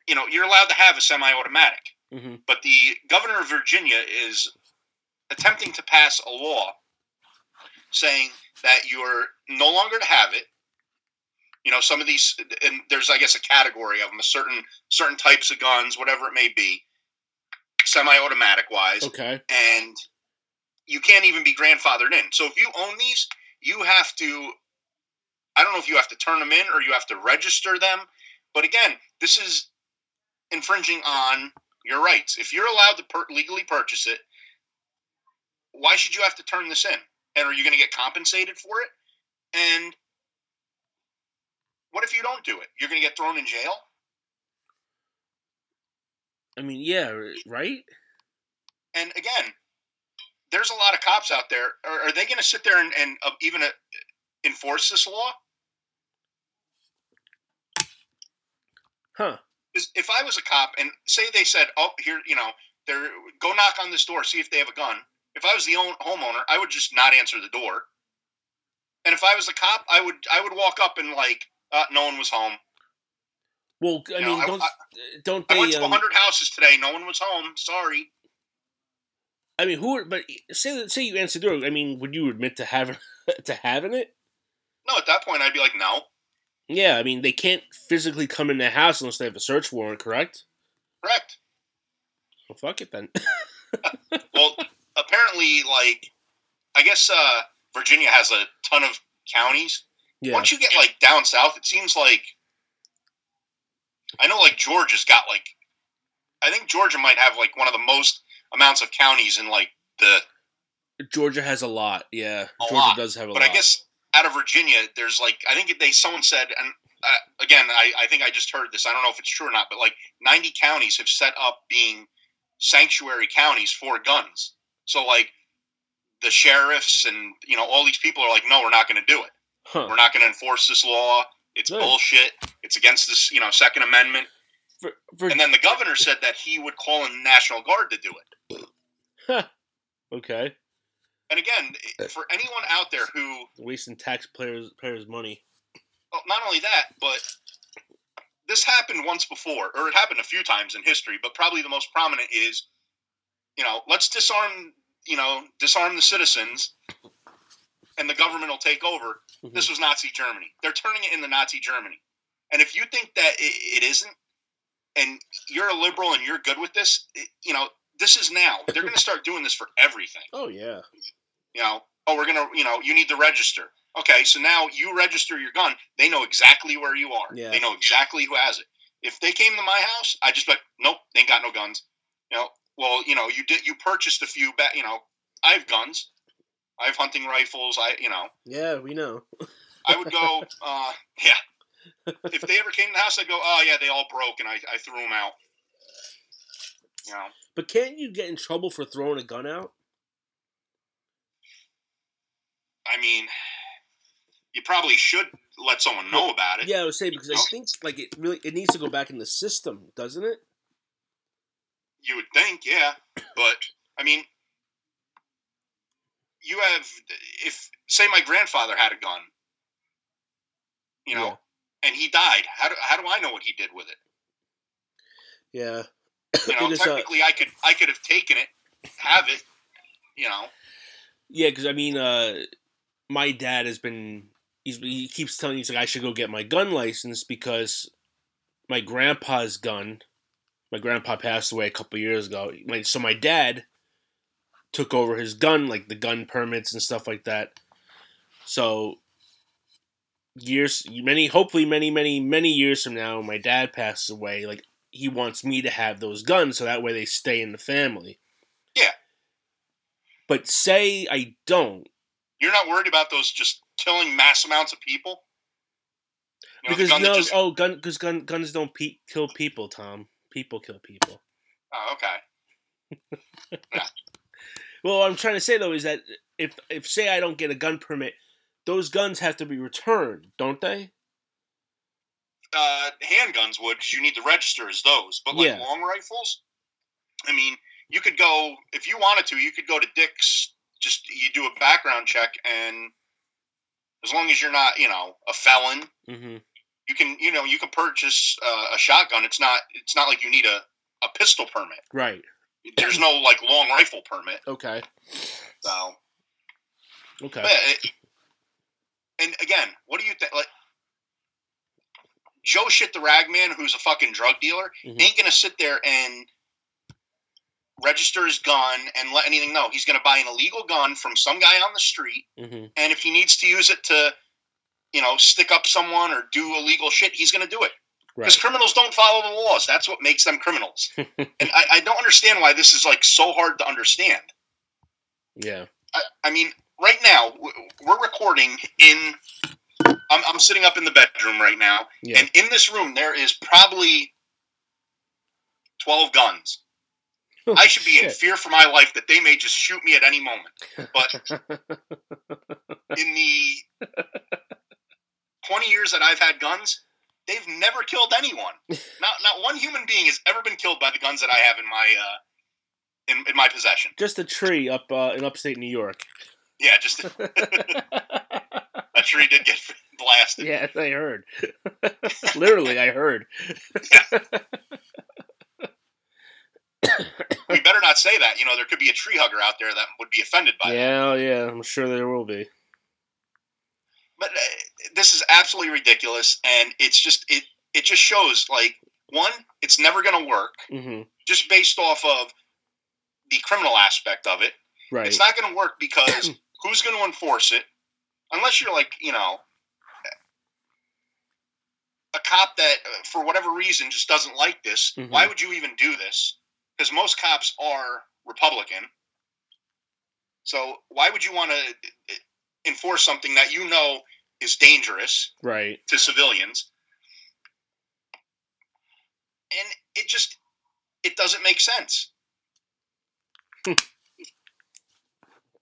you know, you're allowed to have a semi-automatic. hmm But the governor of Virginia is attempting to pass a law saying that you're no longer to have it. You know, some of these, and there's, I guess, a category of them, a certain certain types of guns, whatever it may be, semi-automatic wise, Okay. and you can't even be grandfathered in. So if you own these, you have to. I don't know if you have to turn them in or you have to register them, but again, this is infringing on your rights. If you're allowed to per- legally purchase it, why should you have to turn this in? And are you going to get compensated for it? And what if you don't do it? You're going to get thrown in jail? I mean, yeah, right? And again, there's a lot of cops out there. Are, are they going to sit there and, and uh, even uh, enforce this law? Huh. if I was a cop and say they said, "Oh, here, you know, they're go knock on this door, see if they have a gun." If I was the own, homeowner, I would just not answer the door. And if I was a cop, I would I would walk up and like, uh, no one was home. Well, I You mean, I- don't I- don't I they? went to Um, 100 houses today, no one was home. Sorry. I mean, who? are- But say say you answer the door. I mean, would you admit to having to having it? No, at that point, I'd be like, no. Yeah, I mean, they can't physically come in the house unless they have a search warrant, correct? Correct. Well, fuck it then. Well, apparently, like, I guess uh, Virginia has a ton of counties. yeah. Once you get like down south, it seems like I know like Georgia's got like I think Georgia might have like one of the most amounts of counties in like the Georgia has a lot. Yeah, A Georgia lot, does have a but lot. I guess out of Virginia there's like I think they someone said and uh, again I, I think I just heard this I don't know if it's true or not but like 90 counties have set up being sanctuary counties for guns so like the sheriffs and you know all these people are like no we're not going to do it huh. We're not going to enforce this law. It's bullshit. It's against this, you know, Second Amendment. For, for, And then the governor said that he would call in the National Guard to do it. okay, And again, for anyone out there who, wasting taxpayers payers money. well, not only that, but this happened once before, or it happened a few times in history, but probably the most prominent is, you know, let's disarm, you know, disarm the citizens, and the government will take over. Mhm. This was Nazi Germany. They're turning it into Nazi Germany. And if you think that it, it isn't, and you're a liberal and you're good with this, it, you know, this is now. They're going to start doing this for everything. Oh yeah. You know, oh, we're gonna, you know, you need to register. Okay, so now you register your gun. They know exactly where you are. Yeah. They know exactly who has it. If they came to my house, I just like, nope, they ain't got no guns. You know, well, you know, you did, you purchased a few. Ba- you know, I have guns. I have hunting rifles. I, you know, Yeah, we know. I would go, uh, yeah. If they ever came to the house, I'd go, oh yeah, they all broke, and I, I threw them out. You know, But can't you get in trouble for throwing a gun out? I mean, you probably should let someone know about it. Yeah, I would say because I think like it really it needs to go back in the system, doesn't it? You would think, yeah, but I mean, you have if say my grandfather had a gun, you know, Yeah. and he died. How do how do I know what he did with it? Yeah. You know, uh, technically, I could I could have taken it, have it, you know. Yeah, because I mean, uh, my dad has been. He's, he keeps telling me he's like I should go get my gun license because my grandpa's gun. My grandpa passed away a couple years ago. So my dad took over his gun, like the gun permits and stuff like that. So years, many, hopefully, many, many, many years from now, my dad passes away. Like he wants me to have those guns, so that way they stay in the family. Yeah. But say I don't, You're not worried about those just killing mass amounts of people. You know, because gun no, just- oh, gun, because gun, guns don't pe- kill people, Tom. People kill people. oh, okay. Well, what I'm trying to say though is that if if say I don't get a gun permit, those guns have to be returned, don't they? uh, handguns would because you need to register as those. But like Yeah. long rifles, I mean, you could go if you wanted to. You could go to Dick's. Just you do a background check, and as long as you're not, you know, a felon, Mm-hmm. you can, you know, you can purchase uh, a shotgun. It's not, it's not like you need a, a pistol permit. Right. There's no like long rifle permit. Okay. So, Okay. but, it- and again, what do you think? Like Joe shit the ragman, who's a fucking drug dealer, Mhm. ain't gonna sit there and register his gun and let anything know. He's gonna buy an illegal gun from some guy on the street, Mm-hmm. and if he needs to use it to, you know, stick up someone or do illegal shit, he's gonna do it. Because Right. criminals don't follow the laws. That's what makes them criminals. and I, I don't understand why this is like so hard to understand. Yeah. I, I mean, right now we're recording in. I'm, I'm sitting up in the bedroom right now, Yeah. and in this room there is probably twelve guns. I should be in fear for my life that they may just shoot me at any moment. But in the twenty years that I've had guns, they've never killed anyone. Not not one human being has ever been killed by the guns that I have in my uh, in, in my possession. Just a tree up uh, in upstate New York. Yeah, just a tree did get blasted. yes, I heard. Literally, I heard. we better not say that. You know, there could be a tree hugger out there that would be offended by that. Yeah, yeah, I'm sure there will be. But uh, this is absolutely ridiculous, and it's just it it just shows like one, it's never going to work hmm just based off of the criminal aspect of it. Right. It's not going to work because who's going to enforce it? Unless you're like you know a cop that uh, for whatever reason just doesn't like this. Mhm. Why would you even do this? Because most cops are Republican. So why would you want to enforce something that you know is dangerous right. to civilians? And it just it doesn't make sense.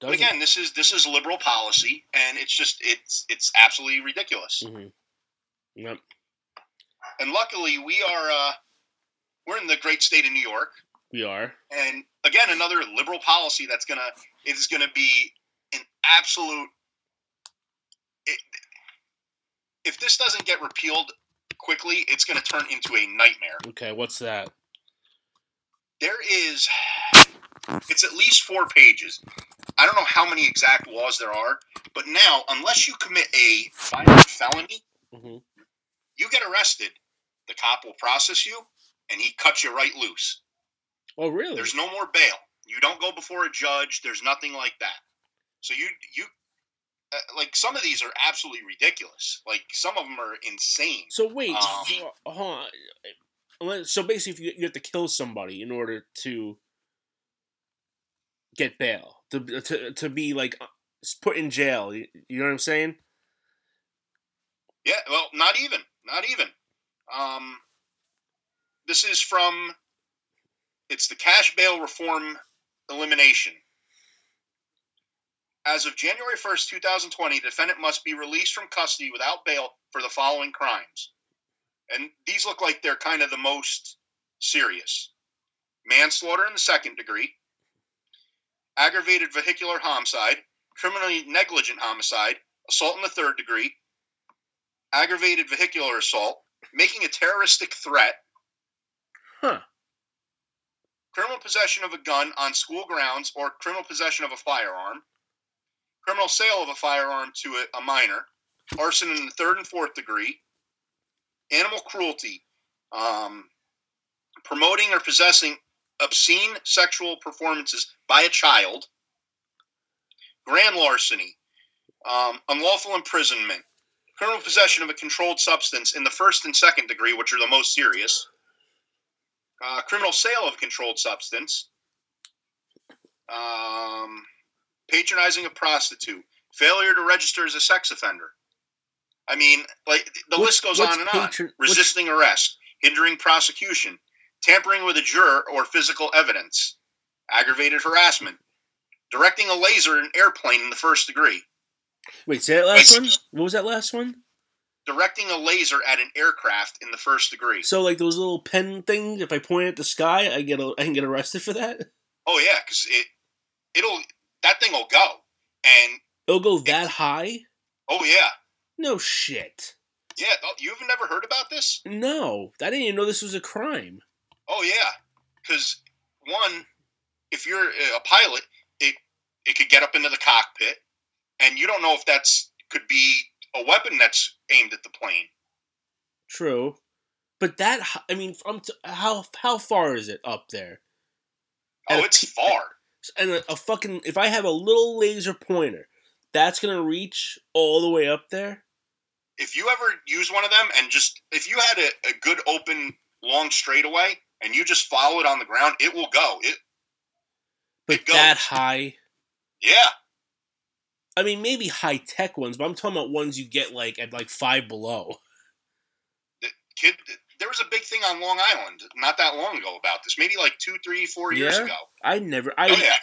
But Doesn't. again, this is this is liberal policy, and it's just it's it's absolutely ridiculous. hmm Yep. And luckily, we are uh, we're in the great state of New York, We are. and again, another liberal policy that's gonna is gonna be an absolute. It, if this doesn't get repealed quickly, it's gonna turn into a nightmare. Okay, what's that? There is, it's at least four pages. I don't know how many exact laws there are, but now, unless you commit a violent felony, hmm you get arrested. The cop will process you, and he cuts you right loose. Oh, really? There's no more bail. You don't go before a judge. There's nothing like that. So you you uh, like some of these are absolutely ridiculous. Like some of them are insane. So wait, Um, so- hold on. So basically, if you, you have to kill somebody in order to get bail, to to, to be like uh, put in jail. You, you know what I'm saying? Yeah, well, not even, not even. Um, this is from. It's the cash bail reform elimination. As of January 1st, 2020, the defendant must be released from custody without bail for the following crimes. And these look like they're kind of the most serious. Manslaughter in the second degree, aggravated vehicular homicide, criminally negligent homicide, assault in the third degree, aggravated vehicular assault, making a terroristic threat, Huh. Criminal possession of a gun on school grounds or criminal possession of a firearm, criminal sale of a firearm to a, a minor, arson in the third and fourth degree, animal cruelty, um, promoting or possessing obscene sexual performances by a child, grand larceny, um, unlawful imprisonment, criminal possession of a controlled substance in the first and second degree, which are the most serious, uh, criminal sale of controlled substance, um, patronizing a prostitute, failure to register as a sex offender. I mean, like the What's- list goes on and on. patron- what's- Resisting arrest, hindering prosecution, tampering with a juror or physical evidence, aggravated harassment, directing a laser in an airplane in the first degree, Wait, say that last Wait. one. What was that last one? Directing a laser at an aircraft in the first degree. So like those little pen things. If I point at the sky, I get a, I can get arrested for that. Oh yeah, because it it'll that thing will go, and It'll go that high. oh yeah, No shit. yeah. oh, You've never heard about this? No, I didn't even know this was a crime. Oh yeah, because one, if you're a pilot, it it could get up into the cockpit, and you don't know if that's could be a weapon that's aimed at the plane. True, but that I mean, I'm t- how how far is it up there? Oh, it's pe- far. And a, a fucking if I have a little laser pointer, that's gonna reach all the way up there. If you ever use one of them, and just if you had a, a good open long straightaway, and you just follow it on the ground, it will go. It But It that high. yeah. I mean, maybe high tech ones, but I'm talking about ones you get like at like five below. kid there was a big thing on long island not that long ago about this maybe like two three four years ago I never. I. oh yeah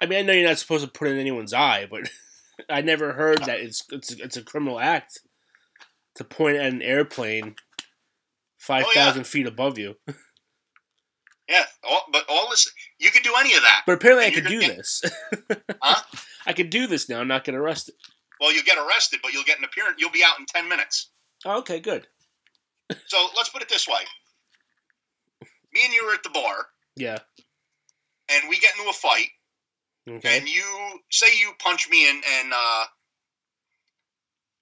I mean, I know you're not supposed to put it in anyone's eye, but I never heard uh. that it's it's it's a criminal act to point at an airplane five oh, thousand feet above you. yeah all, but all this you could do any of that But apparently, I could do you're this. Huh? I can do this now. and not get arrested. well you'll get arrested but you'll get an appearance you'll be out in 10 minutes Oh, okay, good. so let's put it this way me and you are at the bar Yeah. and we get into a fight Okay. and you say you punch me and, and uh,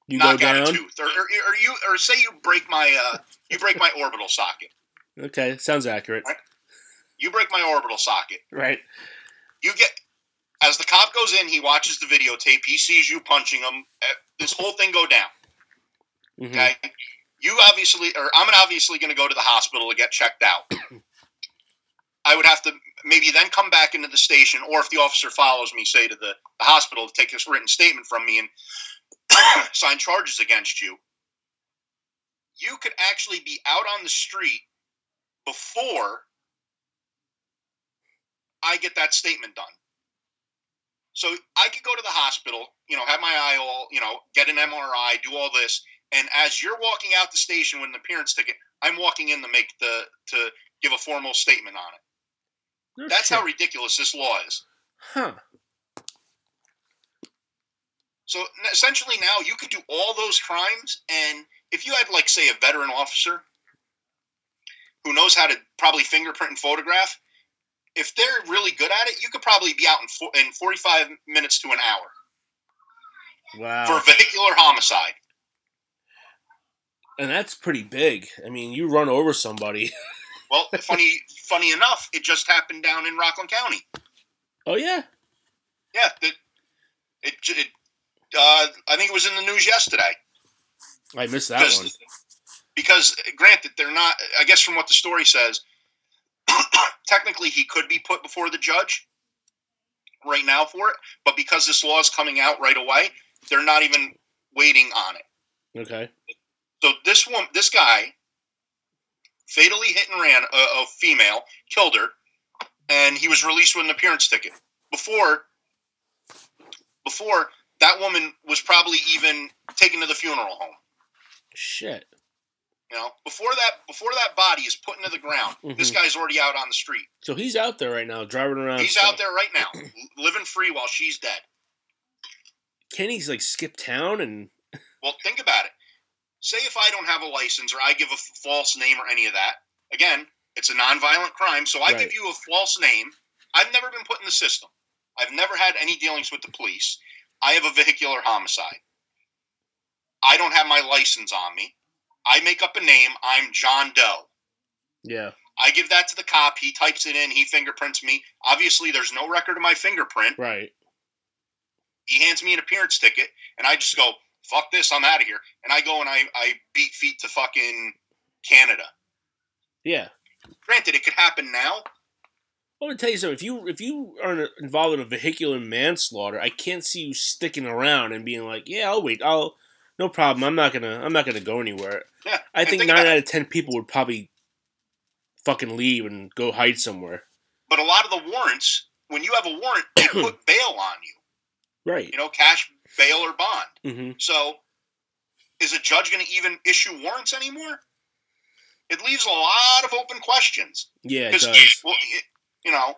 You go knock out a down. tooth or, or, or you or say you break my uh, you break my orbital socket Okay, sounds accurate. you break my orbital socket Right. you get as the cop goes in, he watches the videotape. He sees you punching him. eh, This whole thing go down. Mhm. Okay, you obviously, or I'm obviously going to go to the hospital to get checked out. I would have to maybe then come back into the station, or if the officer follows me, say to the, the hospital to take this written statement from me and sign charges against you. You could actually be out on the street before I get that statement done. So I could go to the hospital, you know, have my eye all, you know, get an MRI, do all this, and as you're walking out the station with an appearance ticket, I'm walking in to make the to give a formal statement on it. That's how ridiculous this law is. Huh. So essentially, now you could do all those crimes, and if you had, like, say, a veteran officer who knows how to probably fingerprint and photograph, if they're really good at it, you could probably be out in, in 45 minutes to an hour Wow. for vehicular homicide. and that's pretty big. I mean, you run over somebody. Well, funny, funny enough, it just happened down in Rockland County. Oh yeah. Yeah, it, it, it uh, I think it was in the news yesterday. I missed that Because- one. Because, granted, they're not. I guess from what the story says, technically he could be put before the judge right now for it, but because this law is coming out right away, they're not even waiting on it. Okay. So this one, this guy, fatally hit and ran a, a female, killed her, and he was released with an appearance ticket. Before, before that woman was probably even taken to the funeral home. Shit. You know, before that, before that body is put into the ground, this Mhm. guy's already out on the street. So he's out there right now, driving around. He's out there right now, living free while she's dead. Kenny's like skip town and? Well, think about it. Say if I don't have a license or I give a f- false name or any of that. Again, it's a nonviolent crime, so I Right. give you a false name. I've never been put in the system. I've never had any dealings with the police. I have a vehicular homicide. I don't have my license on me. I make up a name. I'm John Doe. Yeah. I give that to the cop. He types it in. He fingerprints me. Obviously, there's no record of my fingerprint. Right. He hands me an appearance ticket, and I just go, "Fuck this! I'm out of here." And I go and I, I beat feet to fucking Canada. Yeah. Granted, it could happen now. I'm gonna tell you something. If you if you are in- involved in a vehicular manslaughter, I can't see you sticking around and being like, "Yeah, I'll wait. I'll no problem. I'm not gonna I'm not gonna go anywhere." Yeah, I and think think nine out of ten people would probably fucking leave and go hide somewhere. But a lot of the warrants, when you have a warrant, they put bail on you. Right. You know, cash bail or bond. hmm So, is a judge going to even issue warrants anymore? It leaves a lot of open questions. Yeah, it does. well, it- you know,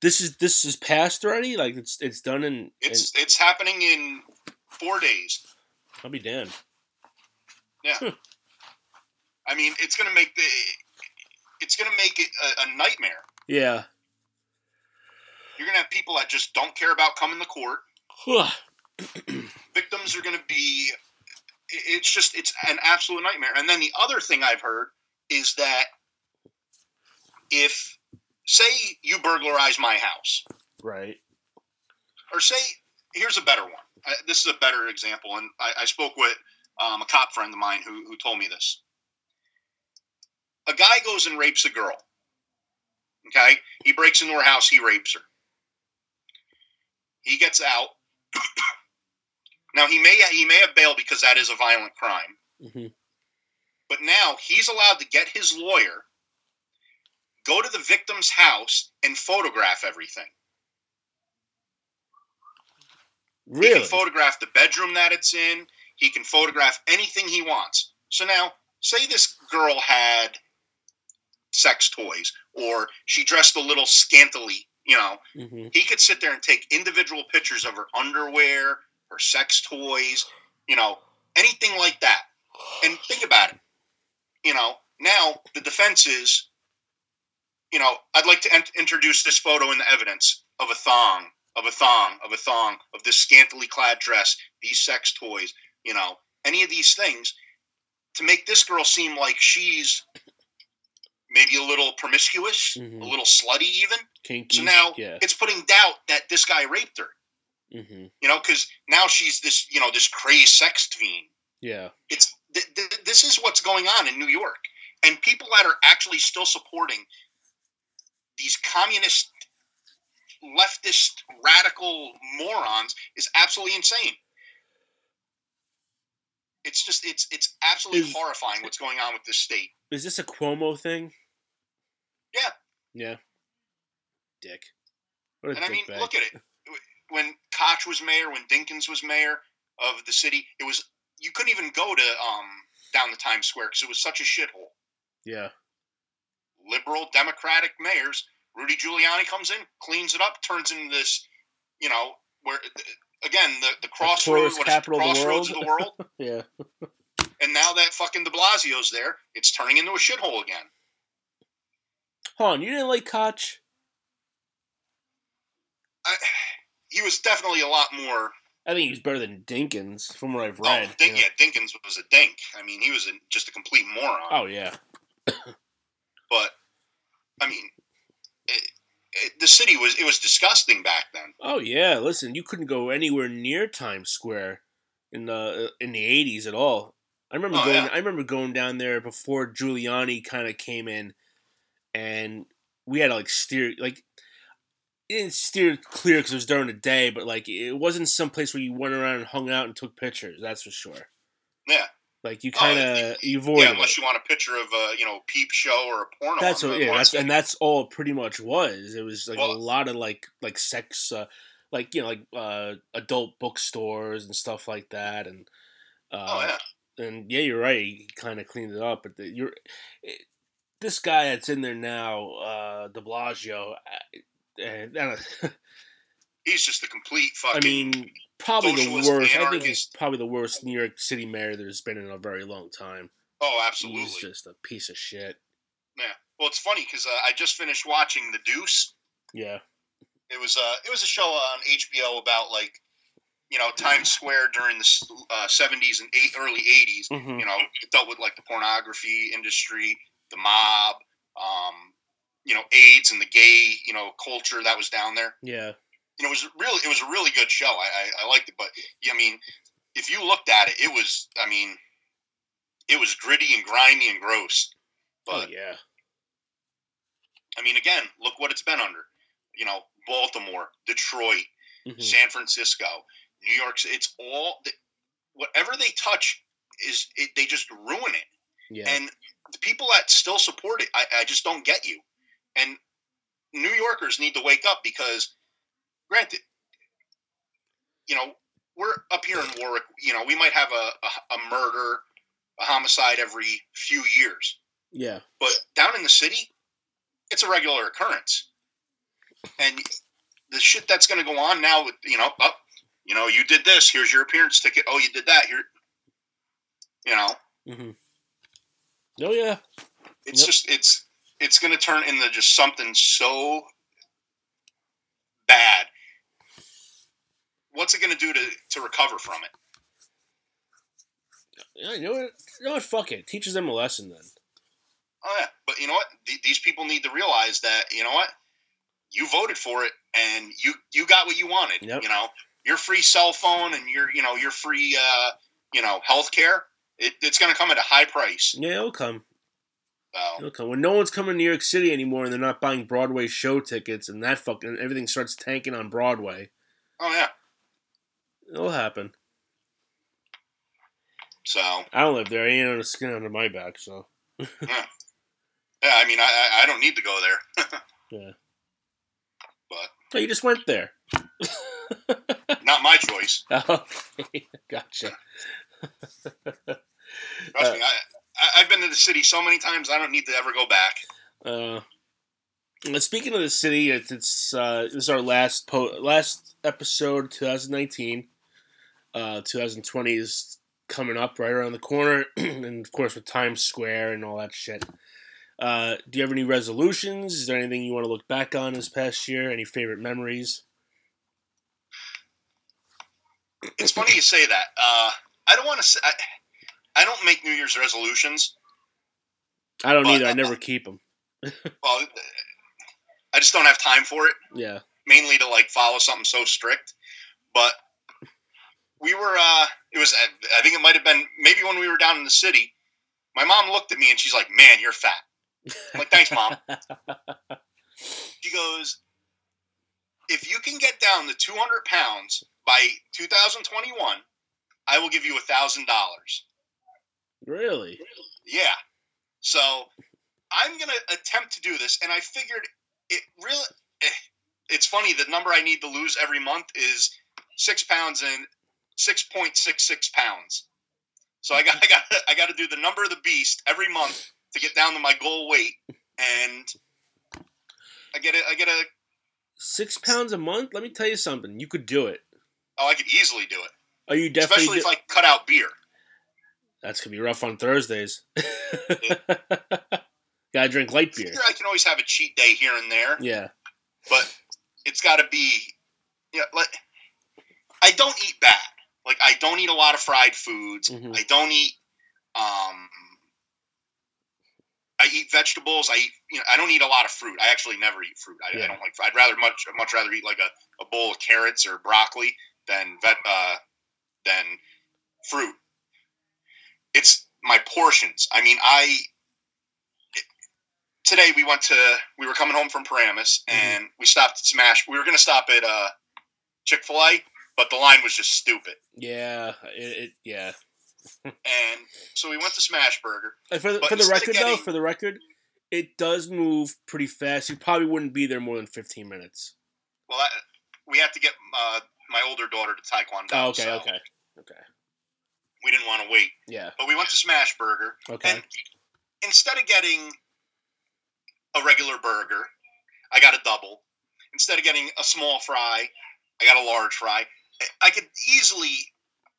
This is this is passed already. Like it's it's done in. it's it's happening in four days. I'll be damned. Yeah. I mean, it's going to make the it's to make it a, a nightmare. Yeah. You're going to have people that just don't care about coming to court. Victims are going to be. It's just it's an absolute nightmare. And then the other thing I've heard is that if say you burglarize my house, right. or say here's a better one. I, this is a better example, and I, I spoke with um, a cop friend of mine who, who told me this. A guy goes and rapes a girl. Okay, he breaks into her house, he rapes her. He gets out. now he may he may have bail because that is a violent crime, hmm but now he's allowed to get his lawyer, go to the victim's house, and photograph everything. He Really? can photograph the bedroom that it's in. He can photograph anything he wants. So now, say this girl had sex toys or she dressed a little scantily, you know, hmm he could sit there and take individual pictures of her underwear, her sex toys, you know, anything like that. And think about it. You know, now the defense is, you know, I'd like to ent- introduce this photo in the evidence of a thong, of a thong, of a thong, of this scantily clad dress, these sex toys, you know, any of these things to make this girl seem like she's maybe a little promiscuous, Mhm. a little slutty even. Kinky. So now yeah. it's putting doubt that this guy raped her. hmm You know, because now she's this, you know, this crazed sex fiend. Yeah. It's th- th- this is what's going on in New York, and people that are actually still supporting these communist, leftist, radical morons is absolutely insane. It's just it's it's absolutely Is- horrifying what's going on with this state. Is this a Cuomo thing? Yeah. Yeah. Dick. And I mean, dickbag. look at it. When Koch was mayor, when Dinkins was mayor of the city, it was you couldn't even go to um down the Times Square because it was such a shithole. Yeah. Liberal Democratic mayors, Rudy Giuliani comes in, cleans it up, turns into this, you know, where again the the crossroads, tourist what is it, capital of the crossroads world. of the world, Yeah. and now that fucking De Blasio's there, it's turning into a shithole again. Hold on, you didn't like Koch? I, he was definitely a lot more I think he's better than Dinkins, from what I've Oh, read. Dink, you know. yeah, Dinkins was a dink. I mean, he was a, just a complete moron. Oh yeah. but I mean, it, it, the city was it was disgusting back then. Oh yeah, listen, you couldn't go anywhere near Times Square in the uh, in the eighties at all. I remember Oh, going. yeah. I remember going down there before Giuliani kind of came in, and we had to like steer like. It didn't steer clear because it was during the day, but like it wasn't some place where you went around and hung out and took pictures. That's for sure. Yeah. Like you Oh, kind of you avoided Yeah, it. unless you want a picture of a you know peep show or a porno. That's what, yeah, that's and that's all it pretty much was. It was like a lot of like like sex, uh, like you know, like uh, adult bookstores and stuff like that, and uh, oh yeah. and yeah, you're right. He kind of cleaned it up, but the, you're it, this guy that's in there now, uh, De Blasio. uh, and- and, He's just a complete fucking. I mean, probably the worst. I think he's probably the worst New York City mayor there's been in a very long time. oh, absolutely. He's just a piece of shit. Yeah. Well, it's funny because uh, I just finished watching The Deuce. Yeah. It was uh, it was a show on HBO about like, you know, Times Square during the uh, '70s and eight, early '80s. hmm You know, it dealt with like the pornography industry, the mob, um, you know, AIDS and the gay, you know, culture that was down there. Yeah. You know, it was really it was a really good show. I, I, I liked it, but yeah, I mean, if you looked at it, it was I mean, it was gritty and grimy and gross. Oh But yeah. I mean, again, look what it's been under. You know, Baltimore, Detroit, Mhm. San Francisco, New York. It's all whatever they touch is it, they just ruin it. Yeah. And the people that still support it, I, I just don't get you. And New Yorkers need to wake up because, granted, you know, we're up here in Warwick. You know, we might have a, a, a murder, a homicide every few years, yeah. but down in the city, it's a regular occurrence. And the shit that's going to go on now with you know, up, you know, you did this. Here's your appearance ticket. Oh, you did that. Here, you know, hmm Oh yeah. it's Yep. just it's it's going to turn into just something so bad. What's it going to do to to recover from it? Yeah, you know what? You know what? Fuck it. Teaches them a lesson then. Oh yeah, but you know what? Th- these people need to realize that you know what you voted for it and you you got what you wanted. Yep. You know your free cell phone and your you know your free uh, you know health care. It, it's going to come at a high price. Yeah, it'll come. So It'll come. When no one's coming to New York City anymore and they're not buying Broadway show tickets and that fucking everything starts tanking on Broadway, oh yeah, it'll happen. so I don't live there. I ain't the skin under my back, so yeah. yeah. I mean I I don't need to go there, yeah. but Oh, you just went there. not my choice. okay, gotcha. Trust me, I, I I've been to the city so many times. I don't need to ever go back. Uh, uh, speaking of the city, it's, it's uh, this is our last po- last episode, 2019. Uh, 2020 is coming up right around the corner, and of course with Times Square and all that shit. Uh, do you have any resolutions? Is there anything you want to look back on this past year? Any favorite memories? It's funny you say that. Uh, I don't want to say. I, I don't make New Year's resolutions. I don't either. I never keep them. Well, I just don't have time for it. Yeah. Mainly to like follow something so strict. But we were. Uh, it was. I think it might have been maybe when we were down in the city. My mom looked at me and she's like, "Man, you're fat." I'm like, "Thanks, mom." She goes, "If you can get down to 200 pounds by 2021, I will give you a thousand dollars." really? Yeah. So I'm gonna attempt to do this, and I figured it really. eh, It's funny. The number I need to lose every month is six pounds and six point six six pounds. So I got I got I got to do the number of the beast every month to get down to my goal weight, and I get it. I get a. Six pounds a month? Let me tell you something. You could do it. Oh, I could easily do it, Are you definitely? especially do- if I cut out beer. That's gonna be rough on Thursdays. Gotta drink light beer. Figure I can always have a cheat day here and there. Yeah. but it's got to be you know, like I don't eat bad. Like I don't eat a lot of fried foods. Mhm. I don't eat um I eat vegetables. I eat. You know, I don't eat a lot of fruit. I actually never eat fruit. I, Yeah. I don't like. I'd rather much much rather eat like a, a bowl of carrots or broccoli than vet uh, than fruit. It's my portions. I mean, I today we went to we were coming home from Paramus Mhm. and we stopped at Smash. We were going to stop at uh, Chick Fil A, but the line was just stupid. Yeah, it, it yeah. And so we went to Smashburger. And for the, for the record, though, for the record, it does move pretty fast. You probably wouldn't be there more than fifteen minutes. Well, that, we had to get uh, my older daughter to Taekwondo. Oh, okay, so okay, okay. We didn't want to wait, Yeah, but we went to Smashburger, okay. and instead of getting a regular burger, I got a double. Instead of getting a small fry, I got a large fry. I could easily,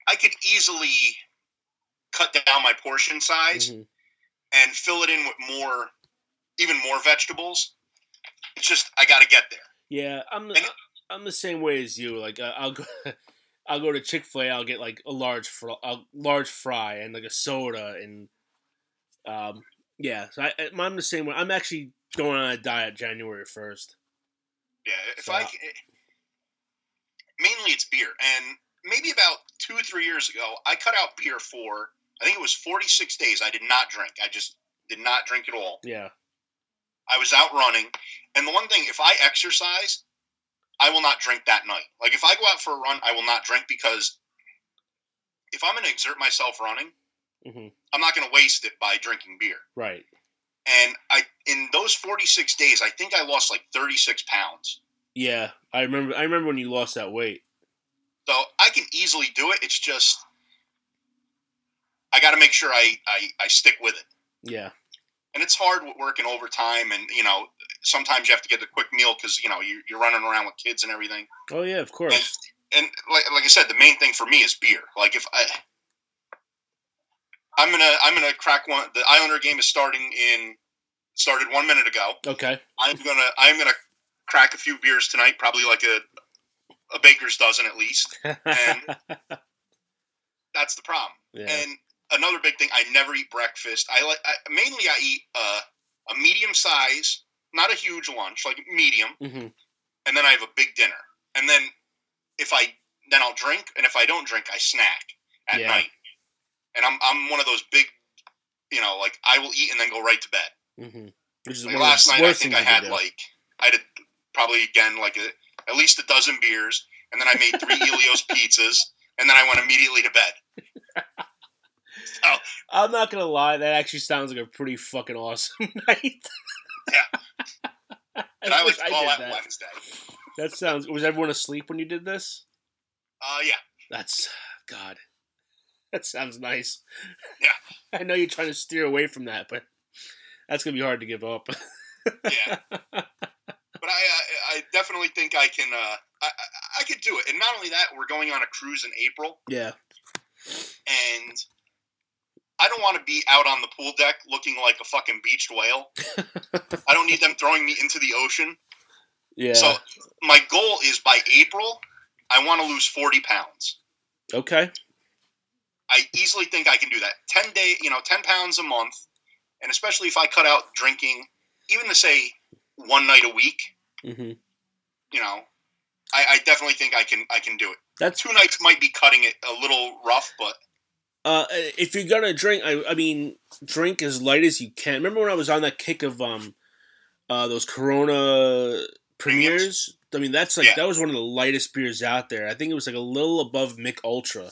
I could easily cut down my portion size Mhm. and fill it in with more, even more vegetables. It's just I got to get there. Yeah, I'm the, And- I'm the same way as you. Like uh, I'll go I'll go to Chick Fil A. I'll get like a large fr- a large fry and like a soda and um yeah. So I, I'm the same way. I'm actually going on a diet January first. Yeah, if So- I c- mainly it's beer, and maybe about two or three years ago, I cut out beer for I think it was 46 days. I did not drink. I just did not drink at all. Yeah, I was out running, and the one thing, if I exercise, I will not drink that night. Like if I go out for a run, I will not drink because if I'm going to exert myself running, hmm I'm not going to waste it by drinking beer. right. And I in those 46 days, I think I lost like 36 pounds. Yeah, I remember. I remember when you lost that weight. So I can easily do it. It's just I got to make sure I, I I stick with it. Yeah, And it's hard working overtime, and you know sometimes you have to get the quick meal because you know you, you're running around with kids and everything. oh yeah, of course. And like like I said, the main thing for me is beer. Like if I I'm gonna I'm gonna crack one. The Islander game is starting in started one minute ago. Okay. I'm gonna I'm gonna crack a few beers tonight, probably like a a baker's dozen at least. And that's the problem. yeah. And another big thing, I never eat breakfast. I like I, mainly I eat uh, a medium size, not a huge lunch, like medium, hmm and then I have a big dinner. And then if I then I'll drink, and if I don't drink, I snack at Yeah. night. And I'm I'm one of those big, you know, like I will eat and then go right to bed. hmm Which is Like last night, I think I had like I had a, probably again like a, at least a dozen beers, and then I made three Ellio's pizzas, and then I went immediately to bed. I'm not gonna lie, that actually sounds like a pretty fucking awesome night. yeah, And I, wish like call that, that. Wednesday. That sounds. Was everyone asleep when you did this? Uh, yeah. That's God. That sounds nice. Yeah. I know you're trying to steer away from that, but that's gonna be hard to give up. yeah. But I, I, I definitely think I can. Uh, I, I, I could do it. And not only that, we're going on a cruise in April, yeah. and I don't want to be out on the pool deck looking like a fucking beached whale. I don't need them throwing me into the ocean. Yeah. So my goal is by April, I want to lose forty pounds. okay. I easily think I can do that. Ten day, you know, ten pounds a month, and especially if I cut out drinking, even to say one night a week, hmm you know, I, I definitely think I can I can do it. That's Two nights might be cutting it a little rough, but uh, if you're gonna drink, I, I mean, drink as light as you can. Remember when I was on that kick of um, uh, those Corona Premiers? I mean, that's like Yeah. that was one of the lightest beers out there. I think it was like a little above Mich Ultra.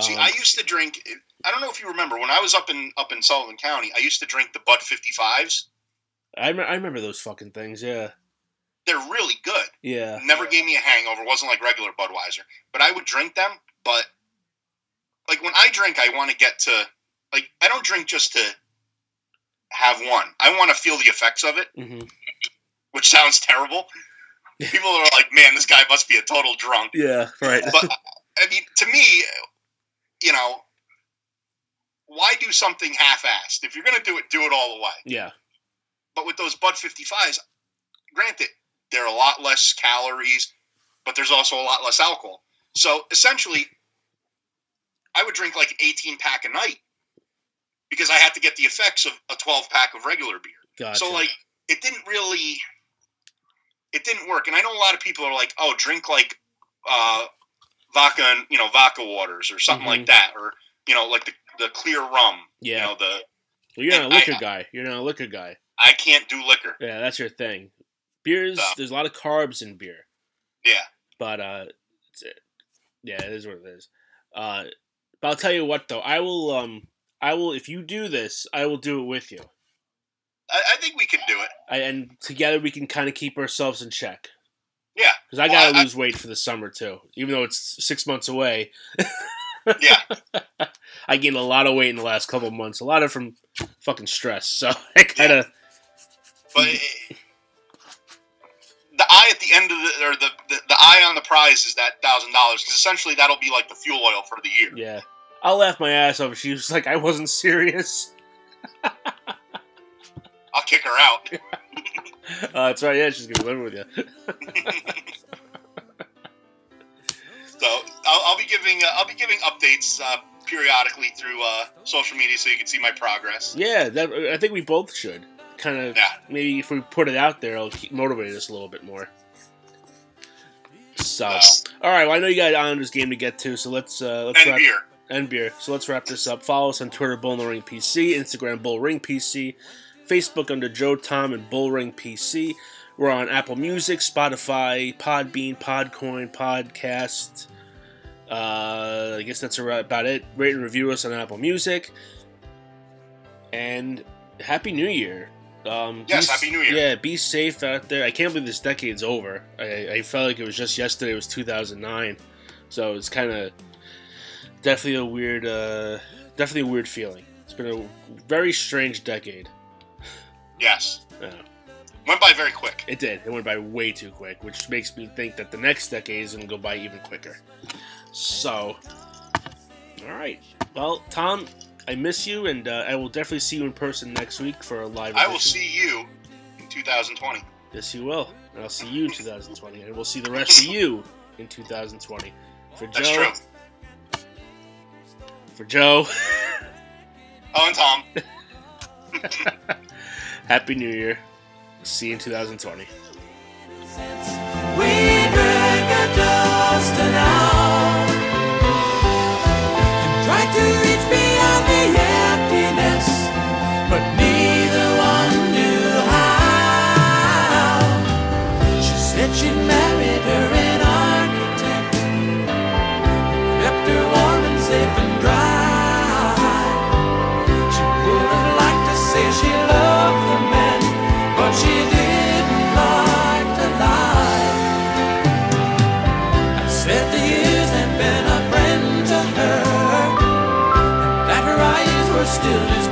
see, Um, I used to drink. I don't know if you remember when I was up in up in Sullivan County. I used to drink the Bud 55s. I, rem- I remember those fucking things. Yeah, They're really good. yeah, Never gave me a hangover. wasn't like regular Budweiser, but I would drink them. But like when I drink, I want to get to like I don't drink just to have one. I want to feel the effects of it, hmm which sounds terrible. People are like, "Man, this guy must be a total drunk." yeah, right. But I mean, to me, you know, why do something half-assed? If you're going to do it, do it all the way. yeah, But with those Bud 55s, granted, they're a lot less calories, but there's also a lot less alcohol. So essentially, I would drink like an 18 pack a night. because I had to get the effects of a 12 pack of regular beer. Gotcha. So like it didn't really it didn't work. And I know a lot of people are like, "Oh, drink like uh vodka and, you know, vodka waters or something like Mhm. that or you know, like the the clear rum, you yeah. know, the well, you're not a and I- liquor guy. You're not a liquor guy. I can't do liquor. Yeah, that's your thing. Beers. So- There's a lot of carbs in beer, Yeah. but uh, it's, yeah, it is what it is. Uh, but I'll tell you what though, I will um, I will if you do this, I will do it with you. I, I think we can do it. I, and together we can kind of keep ourselves in check. Yeah. Because I Well, gotta I- lose weight for the summer too, even though it's six months away. Yeah. I gained a lot of weight in the last couple of months. A lot of from fucking stress. So I gotta. But it, the eye at the end of the or the, the, the eye on the prize is that thousand dollars because essentially that'll be like the fuel oil for the year. Yeah. I'll laugh my ass off. She was like, I wasn't serious. I'll kick her out. Uh, that's right. Yeah, she's gonna live with you. So I'll, I'll be giving uh, I'll be giving updates uh, periodically through uh, social media so you can see my progress. Yeah, that I think we both should. Kind of. Yeah. Maybe if we put it out there, it'll keep motivate us a little bit more. So, all right. Well, I know you got Islanders game to get to, so let's uh, let's and wrap beer. and beer. So let's wrap this up. Follow us on Twitter, Bull in the Ring PC, Instagram, Bull Ring PC, Facebook under Joe Tom and Bull Ring PC. We're on Apple Music, Spotify, Podbean, Podcoin, Podcast. Uh, I guess that's about it. Rate and review us on Apple Music. And Happy New Year. Um, Yes, be- Happy New Year. Yeah, be safe out there. I can't believe this decade's over. I, I felt like it was just yesterday. It was 2009, so it's kind of definitely a weird, uh, definitely a weird feeling. It's been a very strange decade. Yes, Yeah, went by very quick. it did. It went by way too quick, which makes me think that the next decade is going to go by even quicker. So, all right. Well, Tom, I miss you, and uh, I will definitely see you in person next week for a live. I will see you in 2020. Yes, you will. And I'll see you in 2020. And we'll see the rest of you in 2020. For That's Joe. true. For Joe. Oh, and Tom. Happy New Year. See you in 2020. Still